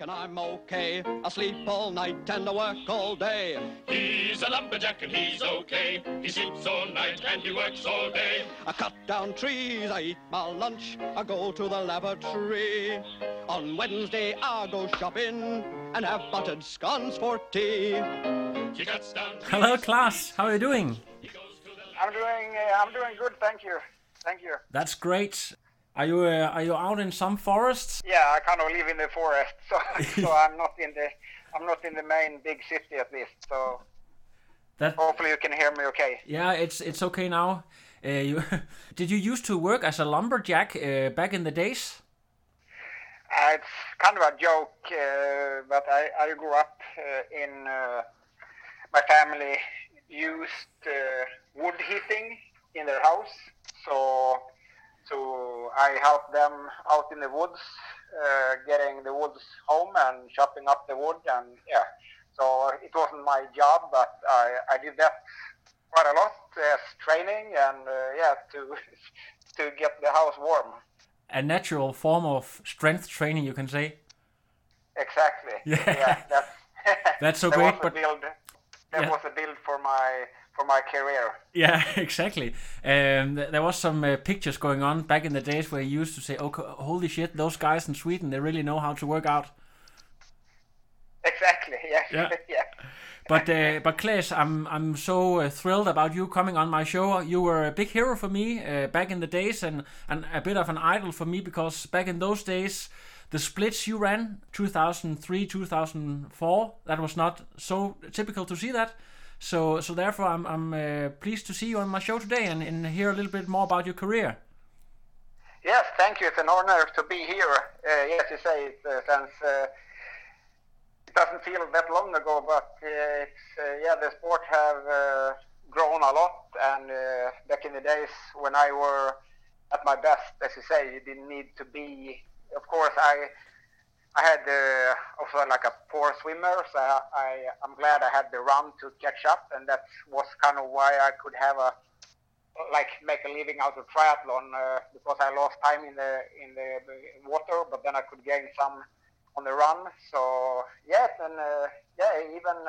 I'm a lumberjack and I'm okay. I sleep all night and I work all day. He's a lumberjack and he's okay. He sleeps all night and he works all day. I cut down trees, I eat my lunch, I go to the lavatory. On Wednesday I go shopping and have buttered scones for tea. He cuts down trees. Hello, Claes, How are you doing? I'm doing uh, I'm doing good, thank you, thank you. That's great. Are you uh, are you out in some forests? Yeah, I kind of live in the forest, so so I'm not in the I'm not in the main big city at least. So That hopefully you can hear me okay. yeah, it's it's okay now. Uh, you did you used to work as a lumberjack uh, back in the days? Uh, it's kind of a joke, uh, but I I grew up uh, in uh, my family used uh, wood heating in their house, so so I helped them out in the woods, uh, getting the woods home and chopping up the wood, and yeah. So it wasn't my job, but I, I did that quite a lot as training, and uh, yeah, to to get the house warm. A natural form of strength training, you can say. Exactly. Yeah. that's That's so that great, Was but- build, that Yeah. was a build for my for my career. Yeah, exactly. Um, th- there was some uh, pictures going on back in the days where you used to say, "Oh, co- holy shit, those guys in Sweden, they really know how to work out." Exactly. Yeah. Yeah. yeah. But uh, but Claes, I'm I'm so uh, thrilled about you coming on my show. You were a big hero for me uh, back in the days, and and a bit of an idol for me because back in those days, the splits you ran 2003 2004 that was not so typical to see that. So so therefore, I'm I'm uh, pleased to see you on my show today and, and hear a little bit more about your career. Yes, thank you. It's an honor to be here. Uh, yes, you say it uh, since uh, it doesn't feel that long ago, but uh, uh, yeah, the sport have uh, grown a lot. And back in the days when I were at my best, as you say, you didn't need to be. Of course, I I had uh, also like a poor swimmer, so I, I I'm glad I had the run to catch up, and that was kind of why I could have a like make a living out of triathlon uh, because I lost time in the in the, water, but then I could gain some on the run. So yes, and uh, yeah, even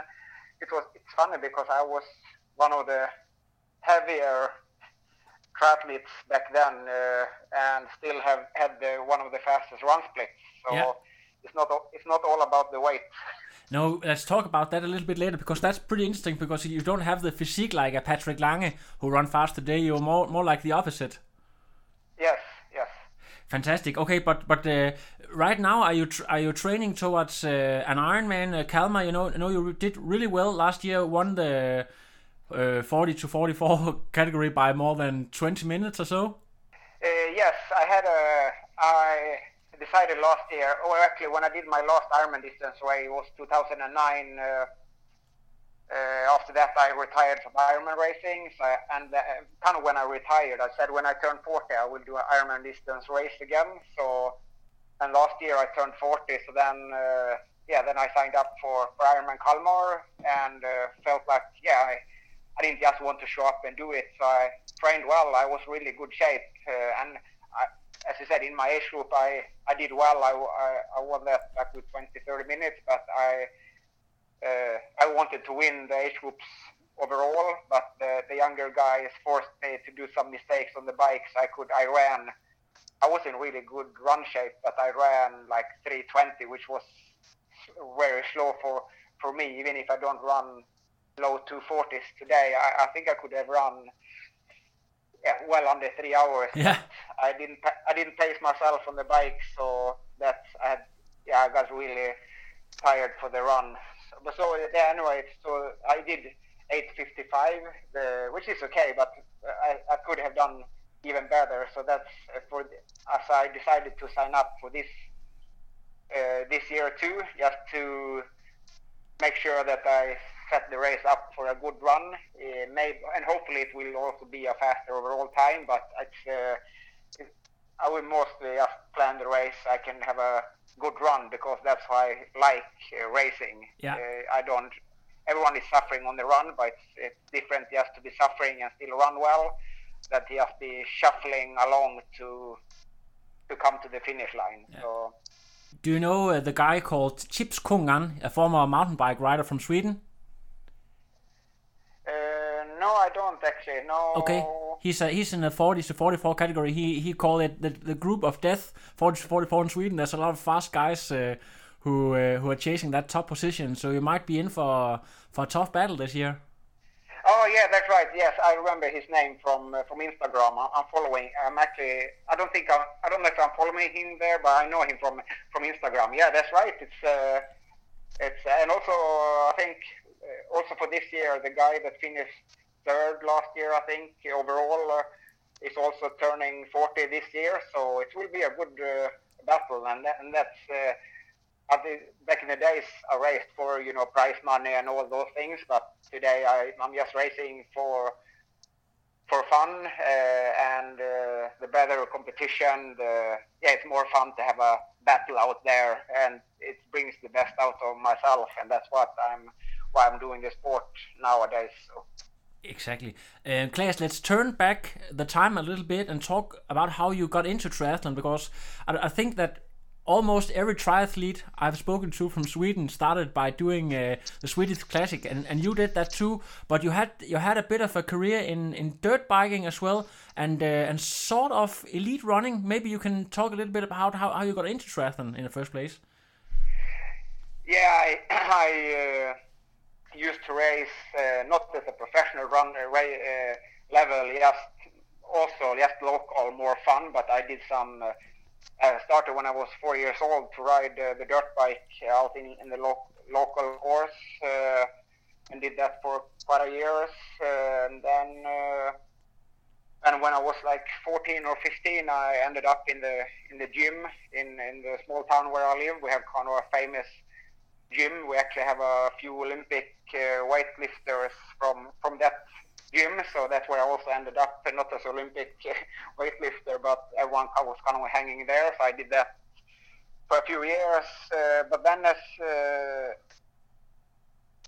it was it's funny because I was one of the heavier triathletes back then, uh, and still have had the, one of the fastest run splits. So Yeah. It's not all- it's not all about the weight. No, let's talk about that a little bit later because that's pretty interesting because you don't have the physique like a Patrick Lange who run fast today. You're more more like the opposite. Yes, yes. Fantastic. Okay, but but uh, right now are you tr- are you training towards uh, an Ironman? Uh, Kalmar, you know, I know you did really well last year. Won the uh, 40 to 44 category by more than 20 minutes or so. Uh, yes, I had a. I decided last year, or actually when I did my last Ironman distance race, it was 2009. Uh, uh, after that, I retired from Ironman racing, so, and uh, kind of when I retired, I said when I turn 40, I will do an Ironman distance race again. So, and last year I turned 40, so then uh, yeah, then I signed up for, for Ironman Kalmar and uh, felt like yeah, I, I didn't just want to show up and do it. So I trained well. I was really good shape, uh, and I, as I said, in my age group, I, I did well. I, I, I won that like with 20, 30 minutes, but I uh, I wanted to win the age groups overall. But the, the younger guys forced me to do some mistakes on the bikes. I could I ran. I was in really good run shape, but I ran like 320, which was very slow for for me. Even if I don't run low 240s today, I, I think I could have run yeah, well under three hours. Yeah. I didn't I didn't pace myself on the bike, so that I had yeah I got really tired for the run. So, but so yeah, anyway, so I did 8:55, the, which is okay, but I, I could have done even better. So that's uh, for the, as I decided to sign up for this uh, this year too, just to make sure that I set the race up for a good run. Uh, maybe, and hopefully it will also be a faster overall time. But it's, uh, I will mostly just plan the race. I can have a good run because that's why I like uh, racing. Yeah. Uh, I don't. Everyone is suffering on the run, but it's, it's different just to be suffering and still run well. That just be shuffling along to to come to the finish line. So Do you know uh, the guy called Chips Kungan, a former mountain bike rider from Sweden? Actually. No. Okay, he's uh, he's in the 40s to 44 category. He he called it the, the group of death, 40 to 44 in Sweden. There's a lot of fast guys uh, who uh, who are chasing that top position. So you might be in for for a tough battle this year. Oh yeah, that's right. Yes, I remember his name from uh, from Instagram. I'm, I'm following. I'm actually. I don't think I'm. I don't know if I'm following him there, but I know him from from Instagram. Yeah, that's right. It's uh, it's and also I think uh, also for this year the guy that finished third last year I think overall uh, is also turning 40 this year. So it will be a good uh, battle, and that, and that's. Uh, back in the days, I raced for you know prize money and all those things, but today I, I'm just racing for for fun uh, and uh, the better competition. The, yeah, it's more fun to have a battle out there, and it brings the best out of myself, and that's what I'm why I'm doing the sport nowadays. So. Exactly. Uh, Claes, let's turn back the time a little bit and talk about how you got into triathlon because I, I think that almost every triathlete I've spoken to from Sweden started by doing uh, the Swedish Classic, and, and you did that too. But you had you had a bit of a career in, in dirt biking as well, and uh, and sort of elite running. Maybe you can talk a little bit about how, how you got into triathlon in the first place. Yeah, I, I uh, used to race uh, not as a professional runner uh, level, just also just local, more fun. But I did some. Uh, I started when I was four years old to ride uh, the dirt bike out in, in the lo- local course, uh, and did that for quite a years. Uh, and then, and when I was like 14 or 15, I ended up in the in the gym in in the small town where I live. We have kind of a famous gym. We actually have a few Olympic uh, weightlifters from from that gym, so that's where I also ended up, not as Olympic weightlifter, but everyone I was kind of hanging there, so I did that for a few years. Uh, but then as uh,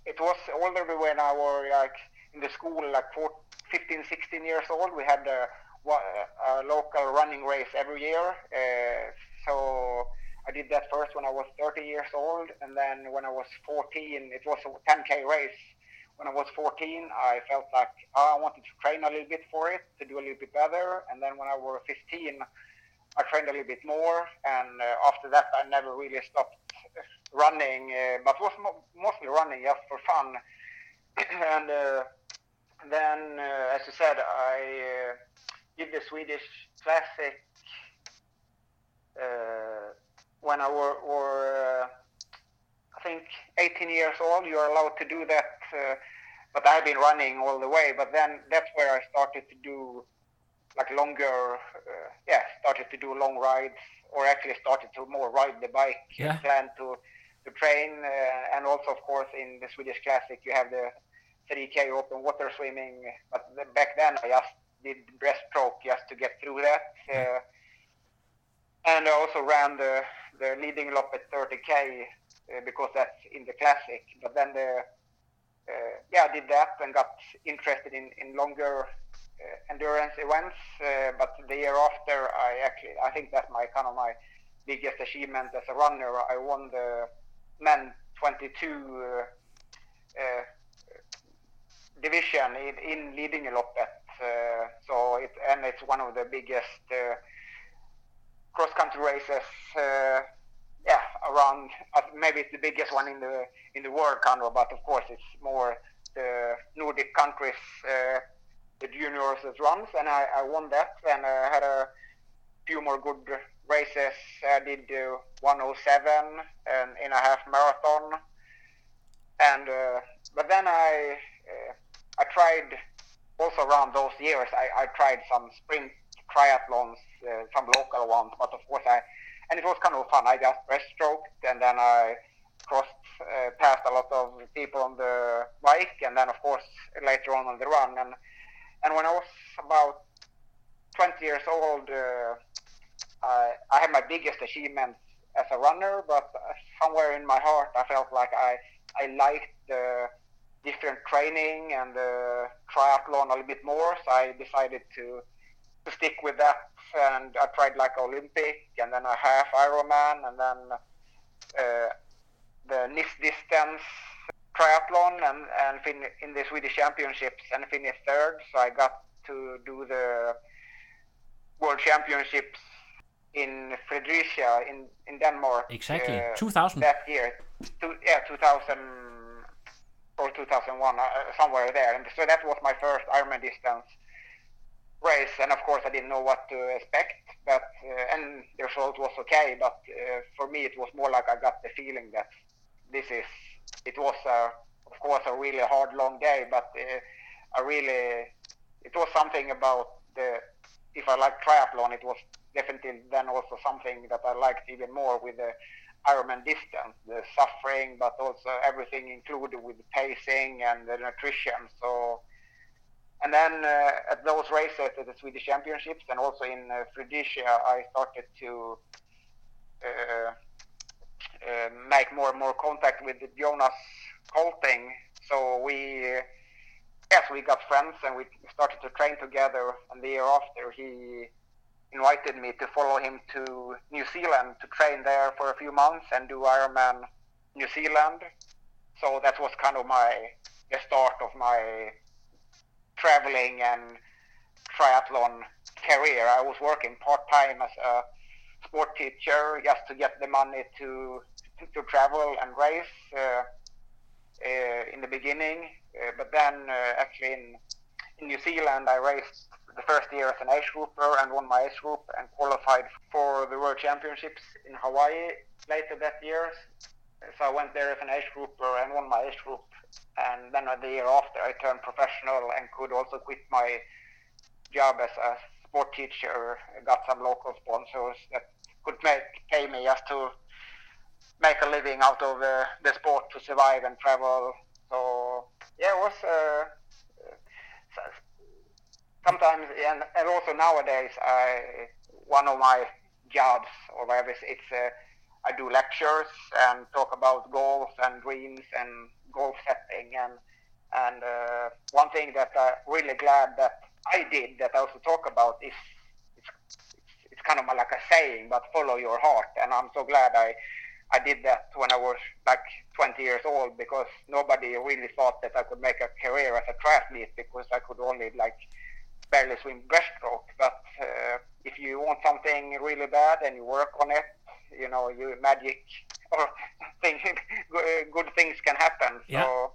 it was already when I was like in the school, like four, 15, 16 years old, we had a, a local running race every year. Uh, so I did that first when I was 30 years old, and then when I was 14, it was a 10k race when I was 14, I felt like oh, I wanted to train a little bit for it to do a little bit better. And then when I was 15, I trained a little bit more. And uh, after that, I never really stopped running, uh, but was mo- mostly running just for fun. and uh, then, uh, as you said, I uh, did the Swedish Classic uh, when I were, were I think 18 years old. You are allowed to do that uh, but I've been running all the way. But then that's where I started to do like longer, uh, yeah, started to do long rides, or actually started to more ride the bike. Yeah. Plan to to train, uh, and also of course in the Swedish Classic you have the 3K open water swimming. But the, back then I just did breaststroke just to get through that. Uh, and I also ran the the Lidingöloppet 30k uh, because that's in the classic. But then the uh, yeah, I did that and got interested in, in longer uh, endurance events. Uh, but the year after, I actually, I think that's my kind of my biggest achievement as a runner. I won the men 22 division in, in Lidingöloppet. Uh, so it and it's one of the biggest uh, cross country races. Uh, yeah, around maybe it's the biggest one in the in the world, of. But of course, it's more the Nordic countries, the juniors runs, and I, I won that, and I had a few more good races. I did uh, 107 and in a half marathon, and uh, but then I uh, I tried also around those years. I, I tried some sprint triathlons, some local ones, but of course I and it was kind of fun. I just breaststroked, and then I crossed uh, past a lot of people on the bike, and then of course later on on the run. And and when I was about 20 years old, uh, I, I had my biggest achievement as a runner, but somewhere in my heart, I felt like I I liked the different training and the triathlon a little bit more. So I decided to to stick with that, and I tried like Olympic, and then a half Ironman, and then uh, the NIS distance triathlon, and and fin- in the Swedish Championships, and finished third. So I got to do the World Championships in Fredericia in, in Denmark. Exactly, uh, 2000. That year. Two, yeah, 2000 or 2001, uh, somewhere there. And so that was my first Ironman distance race. And of course, I didn't know what to expect. But uh, and the result was okay. But uh, for me, it was more like I got the feeling that this is. It was, of course, a really hard, long day. But uh, I really, it was something about the. If I like triathlon, it was definitely then also something that I liked even more with the Ironman distance, the suffering, but also everything included with the pacing and the nutrition. So, and then uh, at those races at the Swedish Championships and also in uh, Fredericia, I started to uh, uh make more and more contact with Jonas Colting. So we, yes, we got friends and we started to train together. And the year after, he invited me to follow him to New Zealand to train there for a few months and do Ironman New Zealand. So that was kind of my the start of my traveling and triathlon career. I was working part time as a sport teacher just to get the money to to travel and race uh, uh, in the beginning. Uh, but then uh, actually in in New Zealand, I raced the first year as an age grouper and won my age group and qualified for the World Championships in Hawaii later that year. So I went there as an age grouper and won my age group. And then the year after, I turned professional and could also quit my job as a sport teacher. I got some local sponsors that could make pay me just to make a living out of the, the sport to survive and travel. So yeah, it was. Uh, sometimes and, and also nowadays I one of my jobs or whatever it's uh, I do lectures and talk about goals and dreams and goal setting and and uh, one thing that I'm really glad that I did that I also talk about is it's, it's, kind of like a saying but follow your heart and I'm so glad I I did that when I was like 20 years old because nobody really thought that I could make a career as a triathlete because I could only like barely swim breaststroke. But uh, if you want something really bad and you work on it, you know, you magic or things, good things can happen. Yeah. So,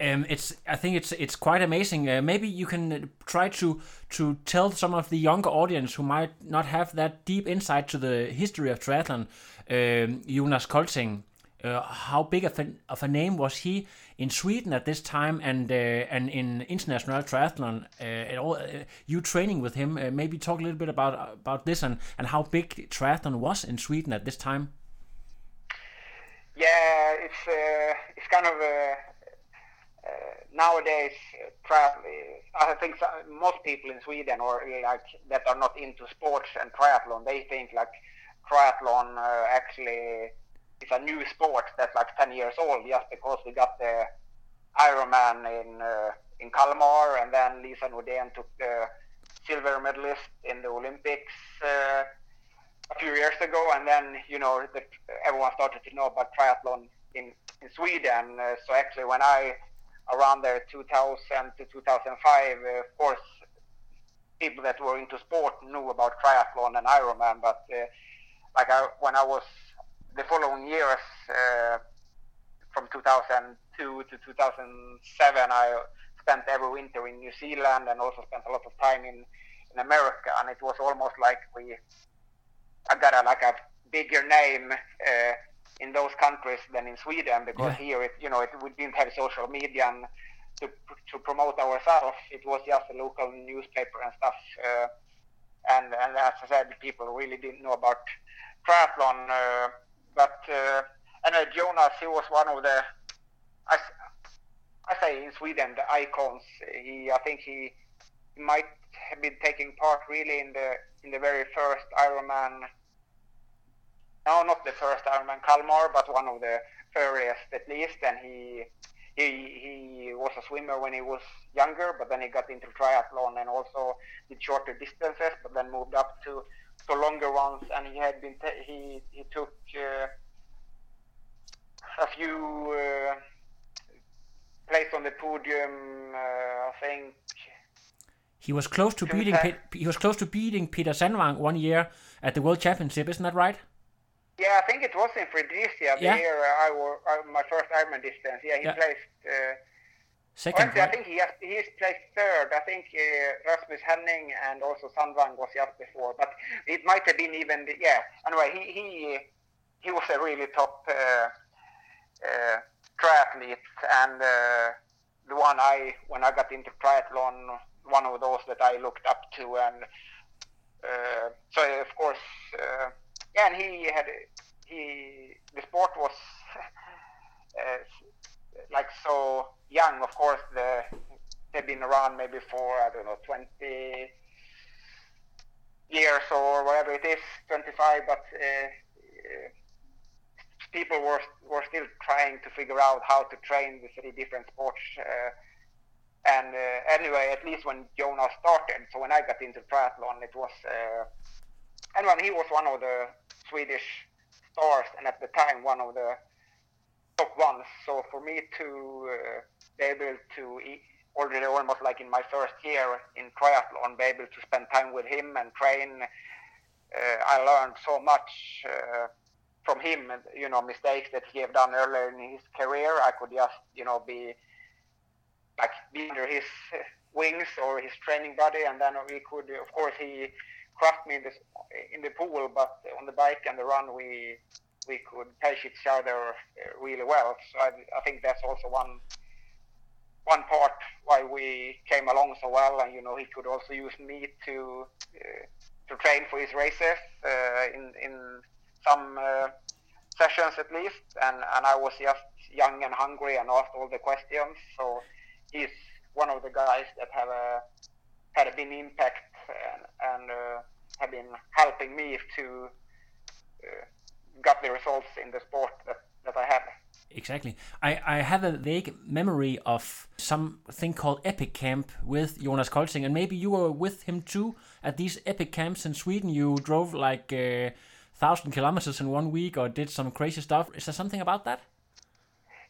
um, it's I think it's it's quite amazing. Uh, maybe you can try to to tell some of the younger audience who might not have that deep insight to the history of triathlon, um, Jonas Colting, uh, how big of a, of a name was he in Sweden at this time and uh, and in international triathlon? Uh, all, uh, you training with him? Uh, maybe talk a little bit about about this and, and how big triathlon was in Sweden at this time. Yeah, it's uh, it's kind of nowadays triathlon. I think most people in Sweden or like that are not into sports and triathlon, they think like triathlon actually it's a new sport that's like 10 years old just because we got the Ironman in uh, in Kalmar and then Lisa Nordén took the silver medalist in the Olympics uh, a few years ago. And then you know the, everyone started to know about triathlon in, in Sweden. Uh, so actually when I around there 2000 to 2005 uh, of course people that were into sport knew about triathlon and Ironman. But uh, like I, when I was the following years, uh, from 2002 to 2007, I spent every winter in New Zealand and also spent a lot of time in, in America. And it was almost like we, I got a, like a bigger name uh, in those countries than in Sweden because yeah. here, it, you know, it, we didn't have social media and to, to promote ourselves. It was just a local newspaper and stuff. Uh, and and as I said, people really didn't know about triathlon. Uh, but uh, and uh, Jonas, he was one of the I, I say in Sweden the icons. He I think he, he might have been taking part really in the in the very first Ironman. No, not the first Ironman Kalmar, but one of the first at least. And he he he was a swimmer when he was younger, but then he got into triathlon and also did shorter distances, but then moved up to to longer ones. And he had been t- he he took uh, a few uh, placed on the podium. Uh, I think He was close to beating Pe- he was close to beating Peter Sandvang one year at the World Championship, isn't that right? Yeah, I think it was in Fredericia, the Yeah. year I were uh, my first Ironman distance. Yeah, he Yeah. placed. Uh, Second, actually, I think he has, he's placed third. I think uh, Rasmus Henning and also Sandvang was just before, but it might have been even. The, yeah. Anyway, he he he was a really top uh, uh, triathlete and uh, the one I when I got into triathlon, one of those that I looked up to, and uh, so of course, uh, yeah, and he had he the sport was uh, like so young. Of course, the they've been around maybe for I don't know twenty years or whatever it is, twenty five, but. Uh, uh, people were were still trying to figure out how to train the three different sports. Uh, and uh, anyway, at least when Jonas started, so when I got into triathlon, it was, uh, and when he was one of the Swedish stars, and at the time one of the top ones. So for me to uh, be able to already almost like in my first year in triathlon, be able to spend time with him and train, uh, I learned so much. Uh, from him, you know, mistakes that he have done earlier in his career. I could just, you know, be like be under his wings or his training buddy, and then we could, of course, he crushed me in the in the pool, but on the bike and the run, we we could pace each other really well. So I, I think that's also one one part why we came along so well, and you know, he could also use me to uh, to train for his races uh, in in some uh, sessions at least, and, and I was just young and hungry and asked all the questions. So he's one of the guys that have a, had a big impact and, and uh, have been helping me to uh, got the results in the sport that, that I have. Exactly. I, I have a vague memory of something called Epic Camp with Jonas Colting, and maybe you were with him too at these Epic Camps in Sweden. You drove like uh, thousand kilometers in one week or did some crazy stuff. Is there something about that?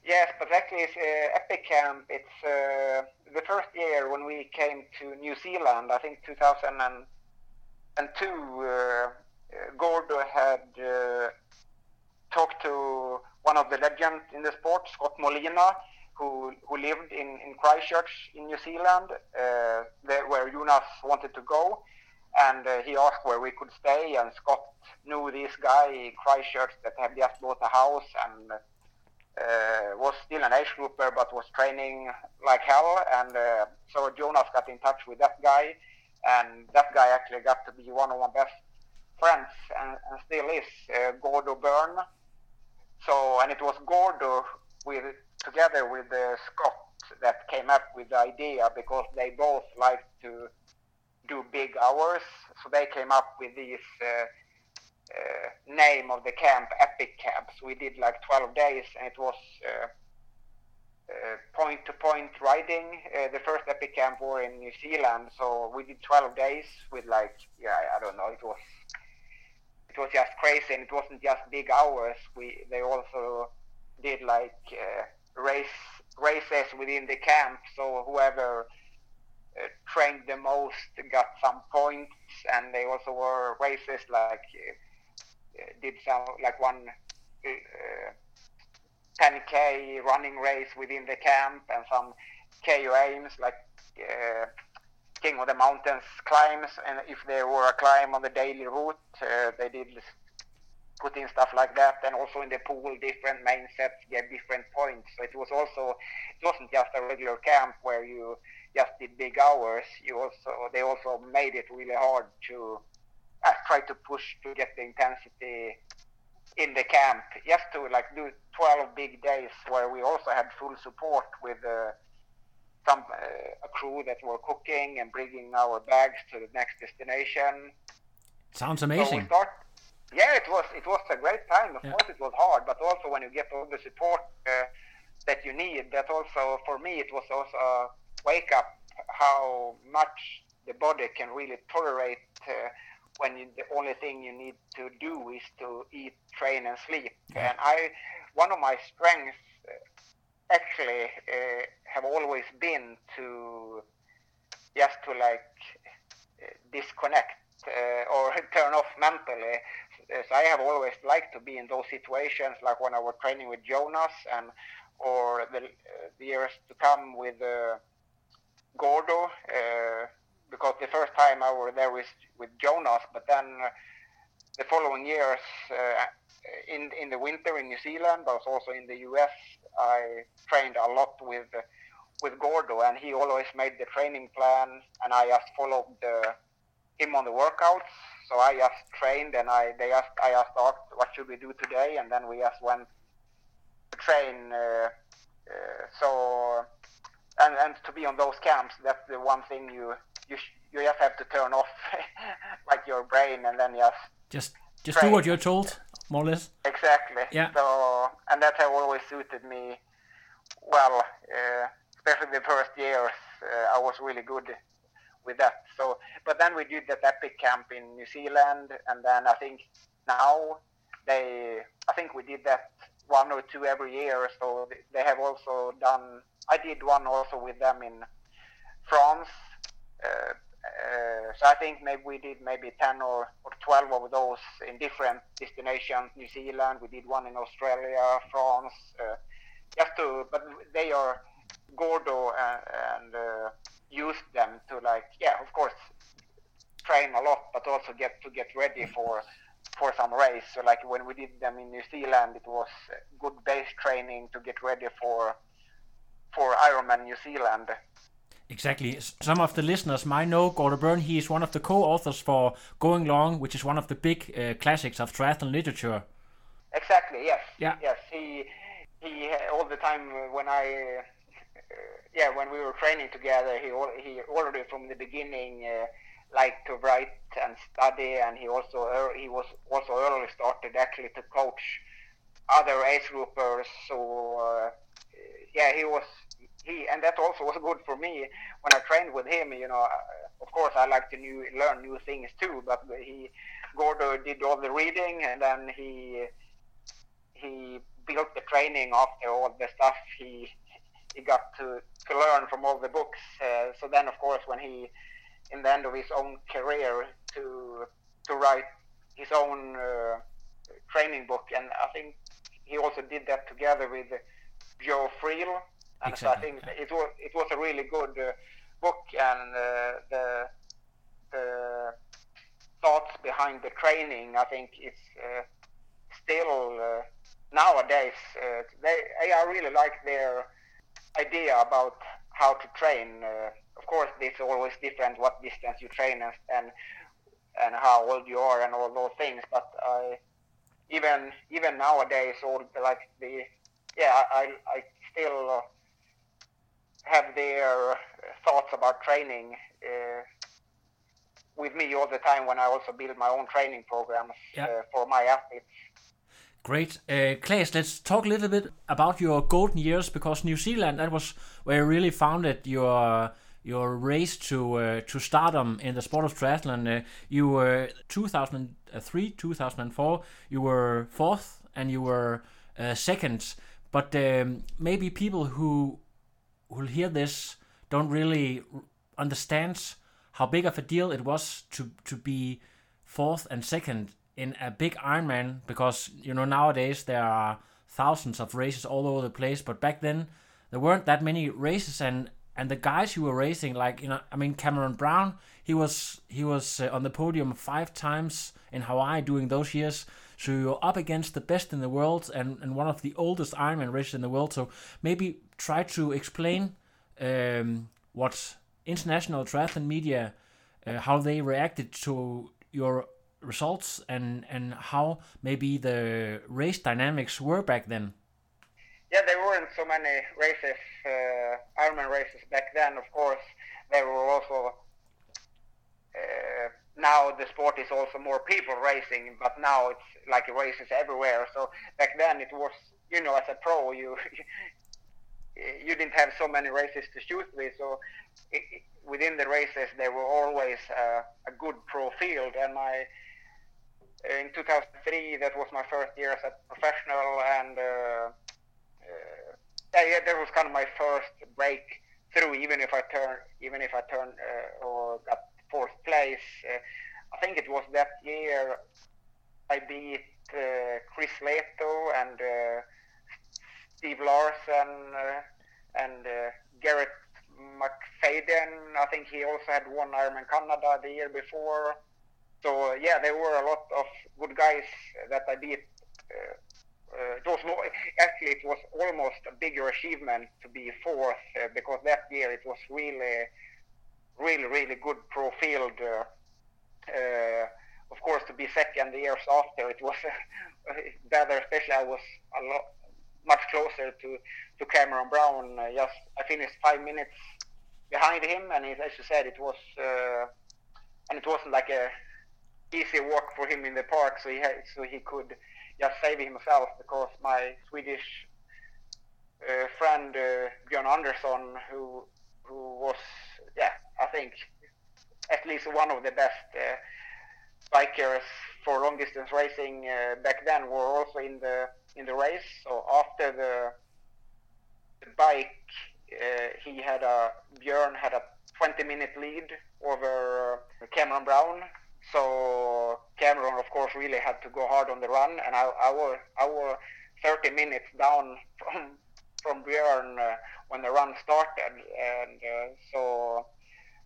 Yes, but actually, it's uh, Epic Camp. It's uh, the first year when we came to New Zealand. I think 2002. Uh, Gordo had uh, talked to one of the legends in the sport, Scott Molina, who who lived in in Christchurch in New Zealand, uh, there, where Jonas wanted to go. And uh, he asked where we could stay and Scott knew this guy in Christchurch that had just bought a house and uh, was still an age grouper but was training like hell. And uh, so Jonas got in touch with that guy and that guy actually got to be one of my best friends and, and still is uh, Gordo Byrne so and it was Gordo with together with uh, Scott that came up with the idea because they both like to do big hours. So they came up with this uh, uh, name of the camp, Epic Camp. So we did like 12 days, and it was point to point riding. Uh, the first Epic Camp were in New Zealand, so we did 12 days with like, yeah, I don't know, it was it was just crazy, and it wasn't just big hours. We they also did like uh, race races within the camp, so whoever uh, trained the most got some points, and they also were races like uh, did some like one 10k running race within the camp and some KOMs like uh, King of the Mountains climbs, and if there were a climb on the daily route, uh, they did put in stuff like that, and also in the pool, different main sets gave different points. So it was also it wasn't just a regular camp where you just did big hours. You also they also made it really hard to I tried to push to get the intensity in the camp, just to like do 12 big days where we also had full support with uh, some uh, a crew that were cooking and bringing our bags to the next destination. Sounds So amazing. start, yeah, it was it was a great time. Of Yeah. course, it was hard, but also when you get all the support uh, that you need, that also for me it was also a wake up how much the body can really tolerate uh, when you, the only thing you need to do is to eat, train, and sleep. And I, one of my strengths actually uh, have always been to just to like uh, disconnect uh, or turn off mentally. So I have always liked to be in those situations, like when I was training with Jonas and or the, the years to come with Gordo. Because the first time I was there was with Jonas, but then the following years uh, in in the winter in New Zealand, but also in the US, I trained a lot with with Gordo, and he always made the training plan, and I just followed the, him on the workouts. So I just trained, and I they asked I asked Art, what should we do today, and then we just went to train. Uh, uh, so and and to be on those camps, that's the one thing you you sh- you just have to turn off like your brain, and then just Just just do what you're told, more or less. Exactly. Yeah. So, and that have always suited me well, uh, especially the first years. Uh, I was really good with that. So, but then we did that epic camp in New Zealand, and then I think now they, I think we did that one or two every year. So they have also done. I did one also with them in France. Uh, uh, so I think maybe we did maybe 10 or, or 12 of those in different destinations. New Zealand, we did one in Australia, France, uh, just to, but they are Gordo and, and uh, use them to like, yeah, of course, train a lot, but also get to get ready for for some race. So like when we did them in New Zealand, it was uh, good base training to get ready for for Ironman New Zealand. Exactly. Some of the listeners might know Gordon Byrne. He is one of the co-authors for Going Long, which is one of the big uh, classics of triathlon literature. Exactly. Yes. Yeah. Yes. He he all the time when I uh, yeah when we were training together he al- he already from the beginning uh, liked to write and study and he also he was also early started actually to coach other age groupers. So uh, yeah he was he and that also was good for me when I trained with him. You know, uh, of course I like to new learn new things too, but he Gordo did all the reading and then he he built the training after all the stuff he he got to, to learn from all the books. Uh, so then, of course, when he, in the end of his own career, to to write his own uh, training book, and I think he also did that together with Joe Friel. And so I Exactly, think it was it was a really good uh, book, and uh, the the thoughts behind the training, I think it's uh, still uh, nowadays uh, they I really like their idea about how to train. Uh, of course, it's always different what distance you train and and, and how old you are and all those things. But I even even nowadays, all like the yeah, I I still have their thoughts about training. Uh, with me all the time when I also build my own training programs Yeah. uh, for my athletes. Great. Uh, Claes, let's talk a little bit about your golden years because New Zealand, that was where you really founded your your race to uh, to stardom in the sport of triathlon. Uh, you were 2003, 2004, you were fourth and you were uh, second. But um, maybe people who who hear this don't really understand how big of a deal it was to to be fourth and second in a big Ironman because you know nowadays there are thousands of races all over the place, but back then there weren't that many races and and the guys who were racing like you know I mean Cameron Brown he was he was uh, on the podium five times in Hawaii during those years so you're up against the best in the world and, and one of the oldest Ironman races in the world so maybe try to explain um, what international triathlon media uh, how they reacted to your results and and how maybe the race dynamics were back then? Yeah, there weren't so many races, uh, Ironman races back then. Of course, there were also. Uh, now the sport is also more people racing, but now it's like races everywhere. So back then it was, you know, as a pro, you you didn't have so many races to shoot with. So it, within the races, there were always uh, a good pro field. And my in 2003, that was my first year as a professional, and uh, uh, yeah, that was kind of my first breakthrough. Even if I turned, even if I turned uh, or got fourth place, uh, I think it was that year I beat uh, Chris Lieto and Steve Larsen and Garrett McFadden. I think he also had won Ironman Canada the year before. So uh, yeah, there were a lot of good guys that I beat. Uh, uh, it was actually it was almost a bigger achievement to be fourth uh, because that year it was really, really, really good pro field. Uh, uh, of course, to be second the years after, it was better. Especially, I was a lot much closer to to Cameron Brown. just I finished five minutes behind him, and it, as you said, it was and it wasn't like a easy walk for him in the park, so he had, so he could just save himself because my Swedish uh, friend uh, Björn Andersson, who who was yeah I think at least one of the best uh, bikers for long distance racing uh, back then, were also in the in the race. So after the, the bike, uh, he had a Björn had a 20 minute lead over uh, Cameron Brown. So Cameron, of course, really had to go hard on the run, and our our 30 minutes down from from Björn uh, when the run started, and uh, so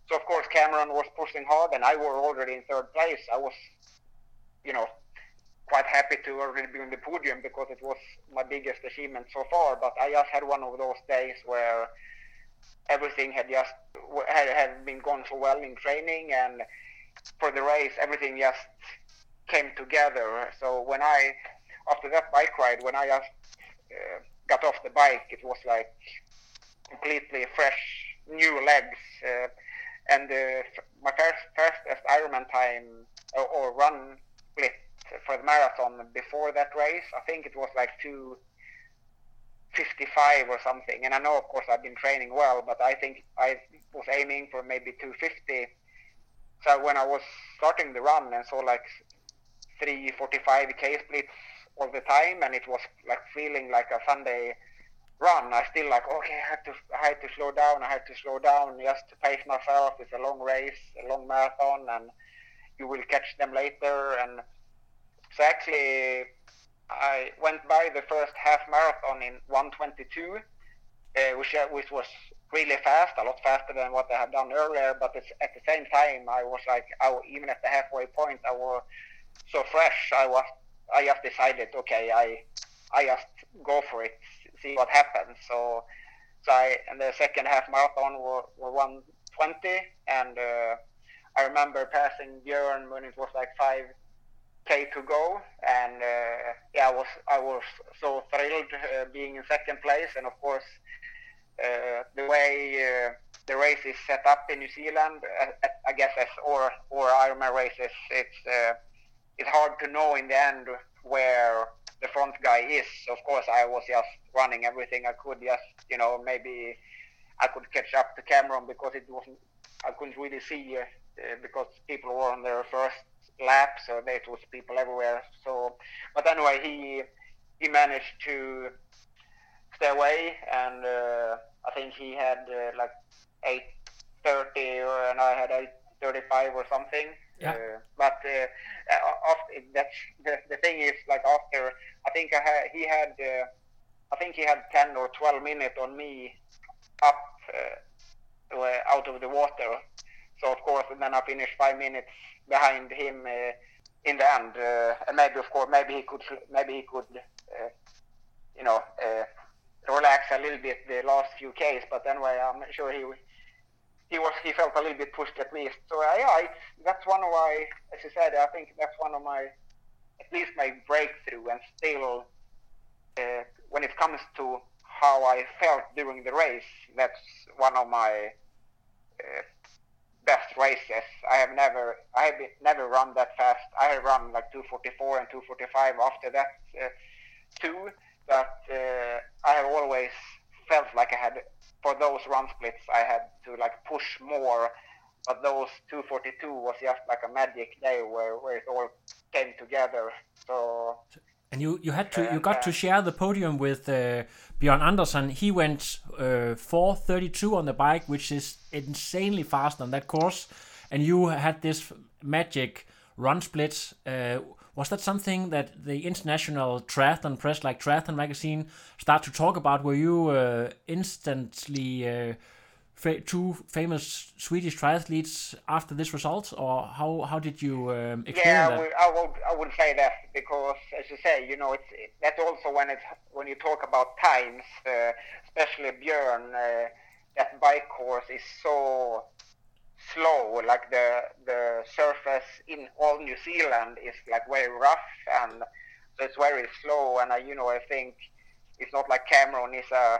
so of course Cameron was pushing hard, and I were already in third place. I was, you know, quite happy to already be on the podium because it was my biggest achievement so far. But I just had one of those days where everything had just had, had been gone so well in training and for the race, everything just came together. So when I, after that bike ride, when I just uh, got off the bike, it was like completely fresh, new legs. Uh, and my first fastest Ironman time or, or run split for the marathon before that race, I think it was like two fifty-five or something. And I know of course I've been training well but I think I was aiming for maybe 250 so when I was starting the run and saw like 345k splits all the time, and it was like feeling like a Sunday run, I still like okay, I had to I had to slow down. I had to slow down just to pace myself. It's a long race, a long marathon, and you will catch them later. And so actually, I went by the first half marathon in 122, uh, which uh, which was really fast, a lot faster than what I had done earlier. But at the same time, I was like, I, even at the halfway point, I was so fresh. I was, I just decided, okay, I, I just go for it, see what happens. So, so I, and the second half marathon were, were 120, and uh, I remember passing Björn when it was like five k to go, and uh, yeah, I was I was so thrilled uh, being in second place, and of course uh, the way uh, the race is set up in New Zealand, uh, I guess as or or Ironman races, it's it's hard to know in the end where the front guy is. Of course, I was just running everything I could. Just you know, maybe I could catch up to Cameron because it wasn't. I couldn't really see uh, because people were on their first lap, so there was people everywhere. So, but anyway, he he managed to stay away, and uh, I think he had uh, like 8:30 and I had 8:35 or something. Yeah. Uh, but uh, after, that's the, the thing is like after I think I he had uh, I think he had 10 or 12 minutes on me up uh, out of the water. So of course, and then I finished five minutes behind him uh, in the end. Uh, and maybe of course, maybe he could maybe he could you know relax a little bit the last few Ks, but anyway, I'm sure he he was he felt a little bit pushed at least. So I, I that's one of my, as you said, I think that's one of my, at least my breakthrough, and still, uh, when it comes to how I felt during the race, that's one of my uh, best races. I have never, I have never run that fast. I have run like 244 and 245 after that uh, too, but uh, I have always felt like I had for those run splits I had to like push more. But those 242 was just like a magic day where, where it all came together. So and you, you had to you got to share the podium with uh, Björn Andersson. He went uh, 4:32 on the bike, which is insanely fast on that course. And you had this magic run split. Uh, was that something that the international triathlon press, like Triathlon Magazine, start to talk about? Were you uh, instantly uh, fa two famous Swedish triathletes after this result, or how how did you um, experience yeah, that? Yeah, I would I would say that because, as you say, you know, it's it, that's also when it's when you talk about times, uh, especially Björn, uh, that bike course is so slow. Like the the surface in all New Zealand is like very rough and it's very slow. And I, you know, I think it's not like Cameron is a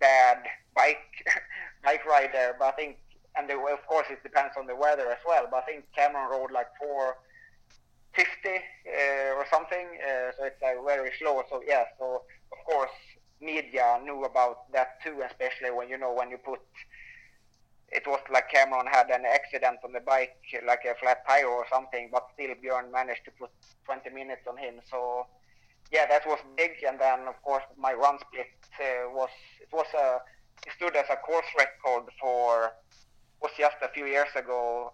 bad bike bike rider, but I think and of course it depends on the weather as well. But I think Cameron rode like four fifty uh, or something, uh, so it's like very slow. So yeah, so of course media knew about that too, especially when you know when you put it was like Cameron had an accident on the bike, like a flat tire or something, but still Björn managed to put 20 minutes on him. So yeah, that was big. And then of course my run split uh, was it was a it stood as a course record for was just a few years ago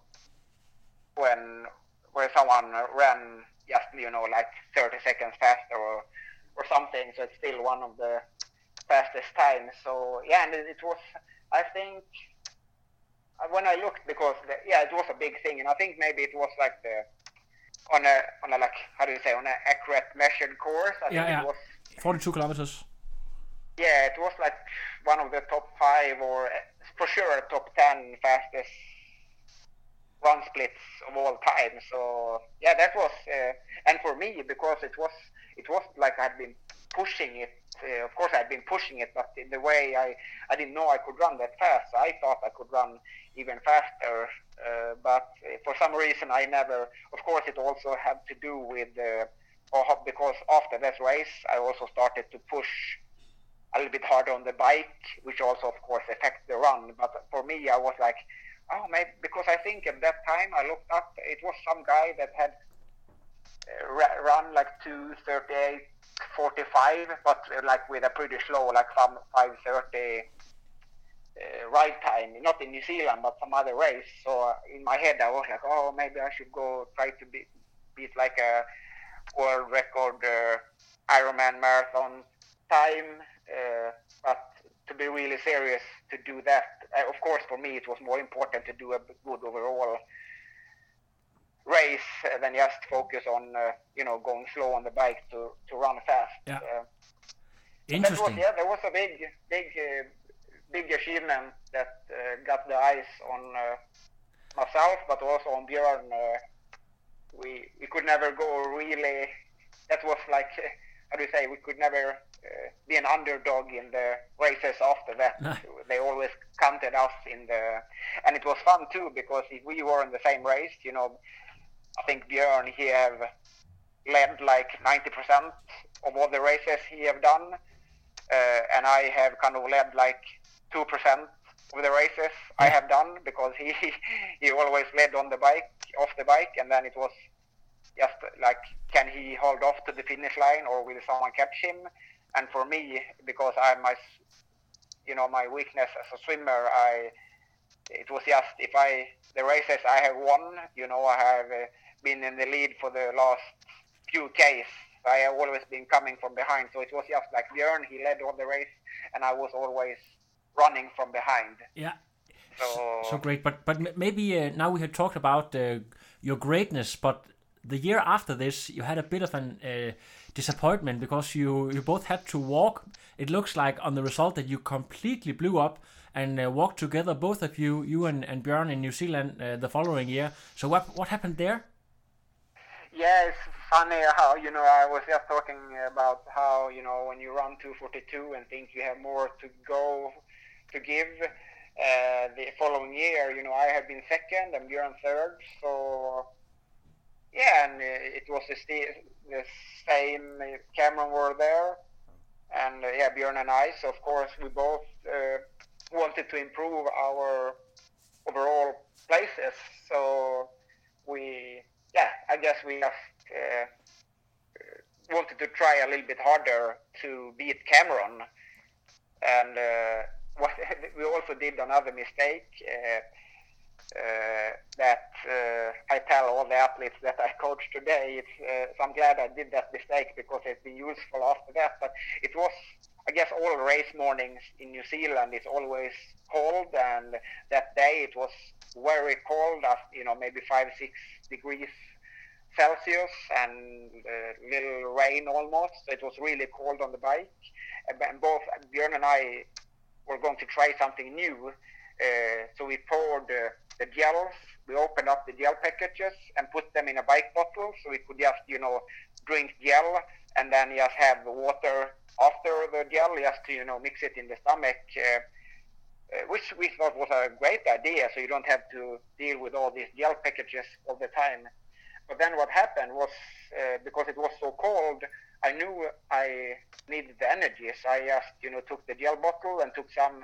when where someone ran just you know like 30 seconds faster or or something. So it's still one of the fastest times. So yeah, and it was I think when I looked, because the, yeah, it was a big thing, and I think maybe it was like the on a on a like how do you say on an accurate measured course. I yeah, think yeah. it was 42 kilometers. Yeah, it was like one of the top five or for sure top ten fastest run splits of all time. So yeah, that was uh, and for me because it was it was like I'd been pushing it. Uh, of course, I'd been pushing it, but in the way I I didn't know I could run that fast. I thought I could run even faster, uh, but for some reason I never. Of course, it also had to do with uh, because after that race I also started to push a little bit harder on the bike, which also of course affects the run. But for me, I was like, oh, maybe because I think at that time I looked up, it was some guy that had run like 238 45 but uh, like with a pretty slow like some 530 uh, ride time, not in New Zealand, but some other race. So uh, in my head, I was like, oh, maybe I should go try to beat, beat like a world record uh, Ironman marathon time. Uh, but to be really serious to do that, uh, of course, for me, it was more important to do a good overall race than just focus on, uh, you know, going slow on the bike to, to run fast. Yeah. Interesting. Was, yeah, there was a big, big big achievement that uh, got the eyes on uh, myself, but also on Björn. Uh, we we could never go really. That was like how do you say? We could never be an underdog in the races after that. they always counted us in the, and it was fun too because if we were in the same race, you know, I think Björn he have led like 90% of all the races he have done, uh, and I have kind of led like two percent of the races I have done because he he always led on the bike off the bike and then it was just like can he hold off to the finish line or will someone catch him? And for me because I'm my you know my weakness as a swimmer I it was just if I the races I have won you know I have uh, been in the lead for the last few Ks I have always been coming from behind so it was just like Björn he led all the race and I was always running from behind. Yeah. So, so great, but but maybe uh, now we have talked about uh, your greatness, but the year after this, you had a bit of an uh, disappointment because you you both had to walk. It looks like on the result that you completely blew up and uh, walked together, both of you, you and, and Björn in New Zealand uh, the following year. So what what happened there? Yeah, it's funny how you know I was just talking about how you know when you run 242 and think you have more to go to give. Uh, the following year, you know, I have been second and Björn third, so yeah, and it was the, the same. Cameron were there, and uh, yeah, Björn and I. So of course, we both uh, wanted to improve our overall places. So we, yeah, I guess we just uh, wanted to try a little bit harder to beat Cameron, and uh, what we also did another mistake. Uh, uh, that uh, I tell all the athletes that I coach today. It's, uh, so I'm glad I did that mistake because it's been useful after that. But it was, I guess, all race mornings in New Zealand. is always cold, and that day it was very cold. You know, maybe five, six degrees Celsius and uh, little rain almost. It was really cold on the bike. And both Björn and I were going to try something new. Uh, so we poured uh, the gels. We opened up the gel packages and put them in a bike bottle, so we could just, you know, drink gel and then just have the water after the gel, just to, you know, mix it in the stomach. Uh, uh, which we thought was a great idea, so you don't have to deal with all these gel packages all the time. But then what happened was, uh, because it was so cold, I knew I needed the energy, so I just, you know, took the gel bottle and took some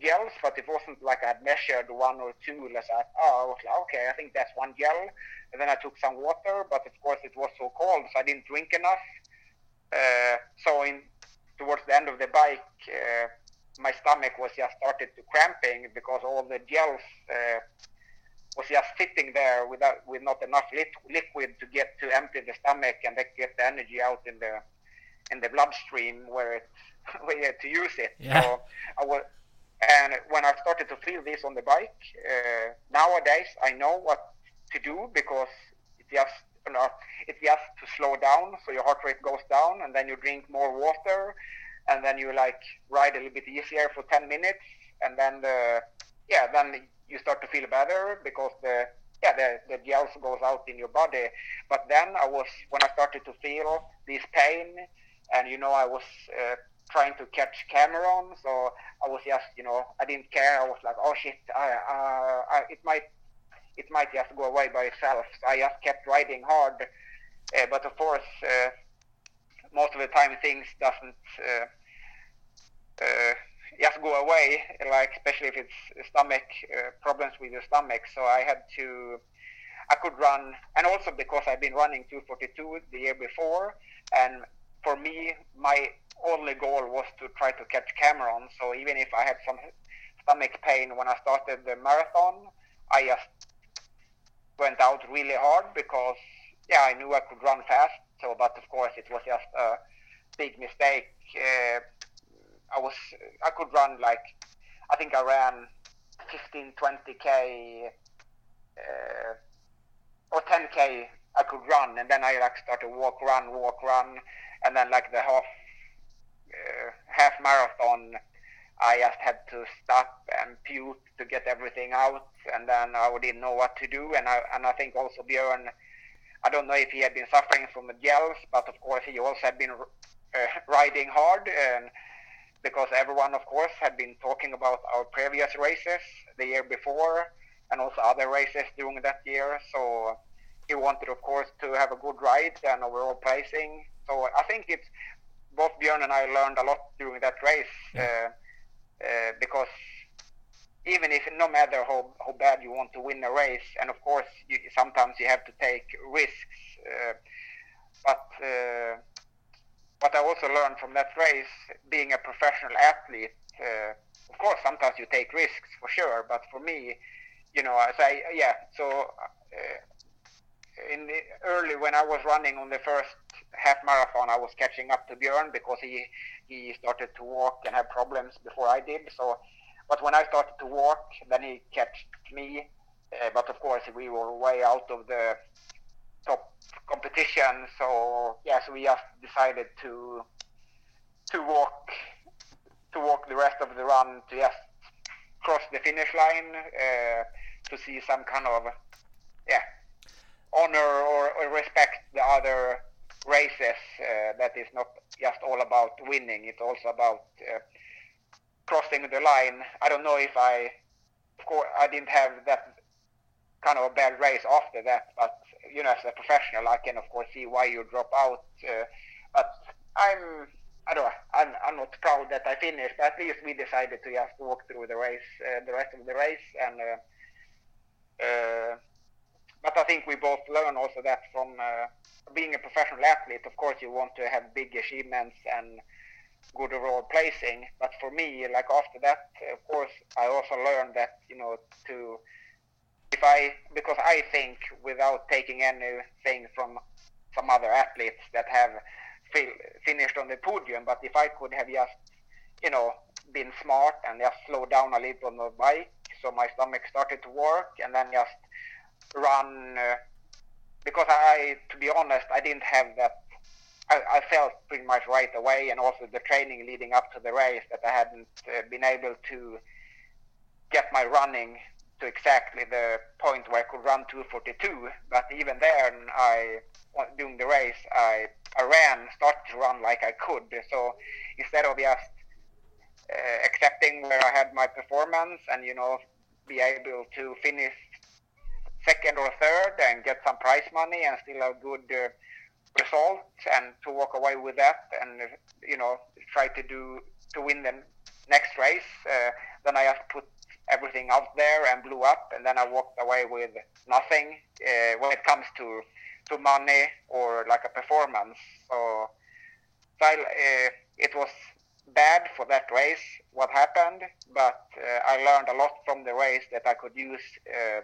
gels, but it wasn't like I'd measured one or two. Like, oh, I like, okay, I think that's one gel. And then I took some water, but of course it was so cold, so I didn't drink enough. Uh, so in towards the end of the bike, uh, my stomach was just started to cramping because all the gels uh, was just sitting there without with not enough lit- liquid to get to empty the stomach and then get the energy out in the in the bloodstream where it where to use it. Yeah. So I was and when I started to feel this on the bike, uh, nowadays I know what to do because it just know it's just to slow down so your heart rate goes down and then you drink more water and then you like ride a little bit easier for 10 minutes and then the yeah then you start to feel better because the yeah the, the gels goes out in your body but then i was when i started to feel this pain and you know i was uh, trying to catch Cameron. So I was just, you know, I didn't care. I was like, oh shit, I, uh, I, it might, it might just go away by itself. So I just kept riding hard. Uh, but of course, uh, most of the time things doesn't uh, uh, just go away. Like especially if it's stomach uh, problems with your stomach. So I had to. I could run, and also because I've been running 242 the year before, and for me, my only goal was to try to catch Cameron. So even if I had some stomach pain when I started the marathon, I just went out really hard because yeah, I knew I could run fast. So, but of course, it was just a big mistake. Uh, I was I could run like I think I ran 15, 20k uh, or 10k. I could run, and then I like started walk, run, walk, run, and then like the half uh, half marathon, I just had to stop and puke to get everything out, and then I didn't know what to do. And I and I think also Björn, I don't know if he had been suffering from the gels, but of course he also had been uh, riding hard, and because everyone, of course, had been talking about our previous races the year before, and also other races during that year. So he wanted, of course, to have a good ride and overall placing. So I think it's both Björn and I learned a lot during that race yeah. uh, uh, because even if no matter how, how bad you want to win a race, and of course you, sometimes you have to take risks, uh, but uh, what I also learned from that race, being a professional athlete, uh, of course sometimes you take risks for sure, but for me, you know, as I yeah, so uh, in the early when I was running on the first half marathon, I was catching up to Björn because he he started to walk and have problems before I did. So, but when I started to walk, then he catched me. Uh, but of course, we were way out of the top competition. So yes, we just decided to to walk to walk the rest of the run to just cross the finish line uh, to see some kind of yeah honor or, respect the other races. Uh, that is not just all about winning; it's also about uh, crossing the line. I don't know if I, of course, I didn't have that kind of a bad race after that, but you know, as a professional, I can of course see why you drop out. Uh, but I'm I don't know. I'm, I'm not proud that I finished, but at least we decided to just walk through the race, uh, the rest of the race, and uh, uh, but I think we both learn also that from uh, being a professional athlete. Of course, you want to have big achievements and good overall placing. But for me, like after that, of course, I also learned that you know to if I because I think without taking anything from some other athletes that have finished on the podium. But if I could have just, you know, been smart and just slow down a little on the bike, so my stomach started to work, and then just run. Uh, because I, to be honest, I didn't have that. I, I, felt pretty much right away, and also the training leading up to the race that I hadn't uh, been able to get my running to exactly the point where I could run 242. But even then, I during the race, I, I ran, started to run like I could. So instead of just uh, accepting where I had my performance and you know be able to finish second or third and get some prize money and still a good uh, result and to walk away with that and you know try to do to win the next race uh, then I just put everything out there and blew up and then I walked away with nothing uh, when it comes to to money or like a performance. So, so I, uh, it was bad for that race what happened, but uh, I learned a lot from the race that I could use uh,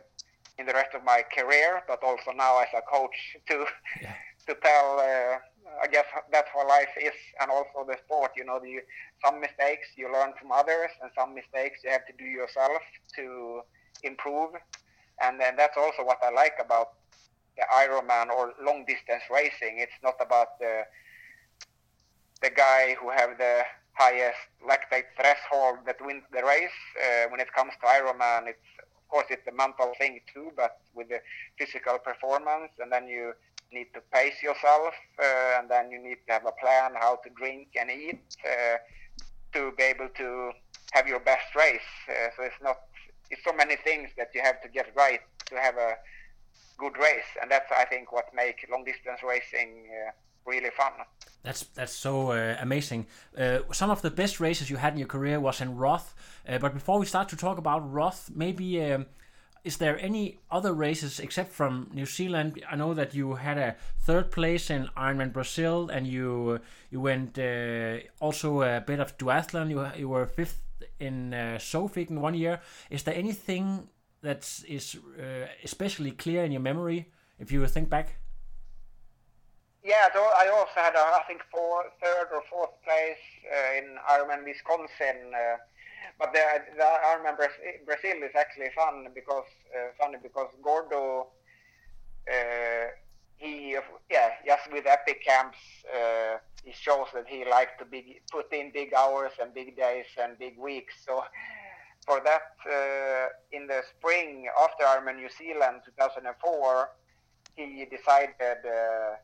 in the rest of my career, but also now as a coach to yeah. to tell. Uh, I guess that's how life is, and also the sport. You know, the, some mistakes you learn from others, and some mistakes you have to do yourself to improve. And then that's also what I like about the Ironman or long distance racing. It's not about the the guy who have the highest lactate threshold that wins the race. Uh, when it comes to Ironman, it's course it's a mental thing too, but with the physical performance, and then you need to pace yourself, uh, and then you need to have a plan how to drink and eat uh, to be able to have your best race. Uh, so it's not it's so many things that you have to get right to have a good race, and that's I think what make long distance racing uh, really fun. That's that's so uh, amazing. Uh, some of the best races you had in your career was in Roth, uh, but before we start to talk about Roth, maybe. Um, is there any other races except from New Zealand? I know that you had a third place in Ironman Brazil, and you you went uh, also a bit of duathlon. You you were fifth in uh, in one year. Is there anything that is uh, especially clear in your memory if you think back? Yeah, I also had, a, I think, four, third or fourth place uh, in Ironman Wisconsin. Uh, but the, the Ironman Brazil is actually fun because uh, funny because Gordo, uh, he yeah, just with epic camps, uh, he shows that he likes to be put in big hours and big days and big weeks. So for that, uh, in the spring after Ironman New Zealand 2004, he decided uh,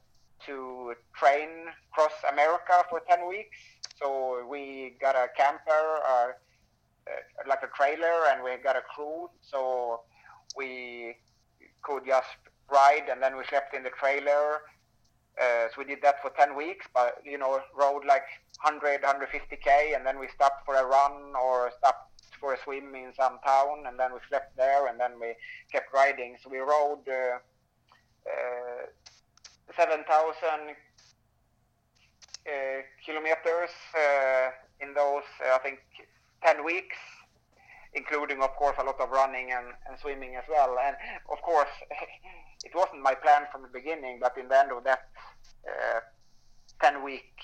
to train cross America for 10 weeks. So we got a camper, uh, like a trailer, and we got a crew. So we could just ride, and then we slept in the trailer. Uh, so we did that for 10 weeks, but you know, rode like 100, 150k, and then we stopped for a run or stopped for a swim in some town, and then we slept there, and then we kept riding. So we rode uh, uh, 7,000 uh, kilometers uh, in those, uh, I think, 10 weeks, including, of course, a lot of running and, and swimming as well. And of course, it wasn't my plan from the beginning, but in the end of that 10 week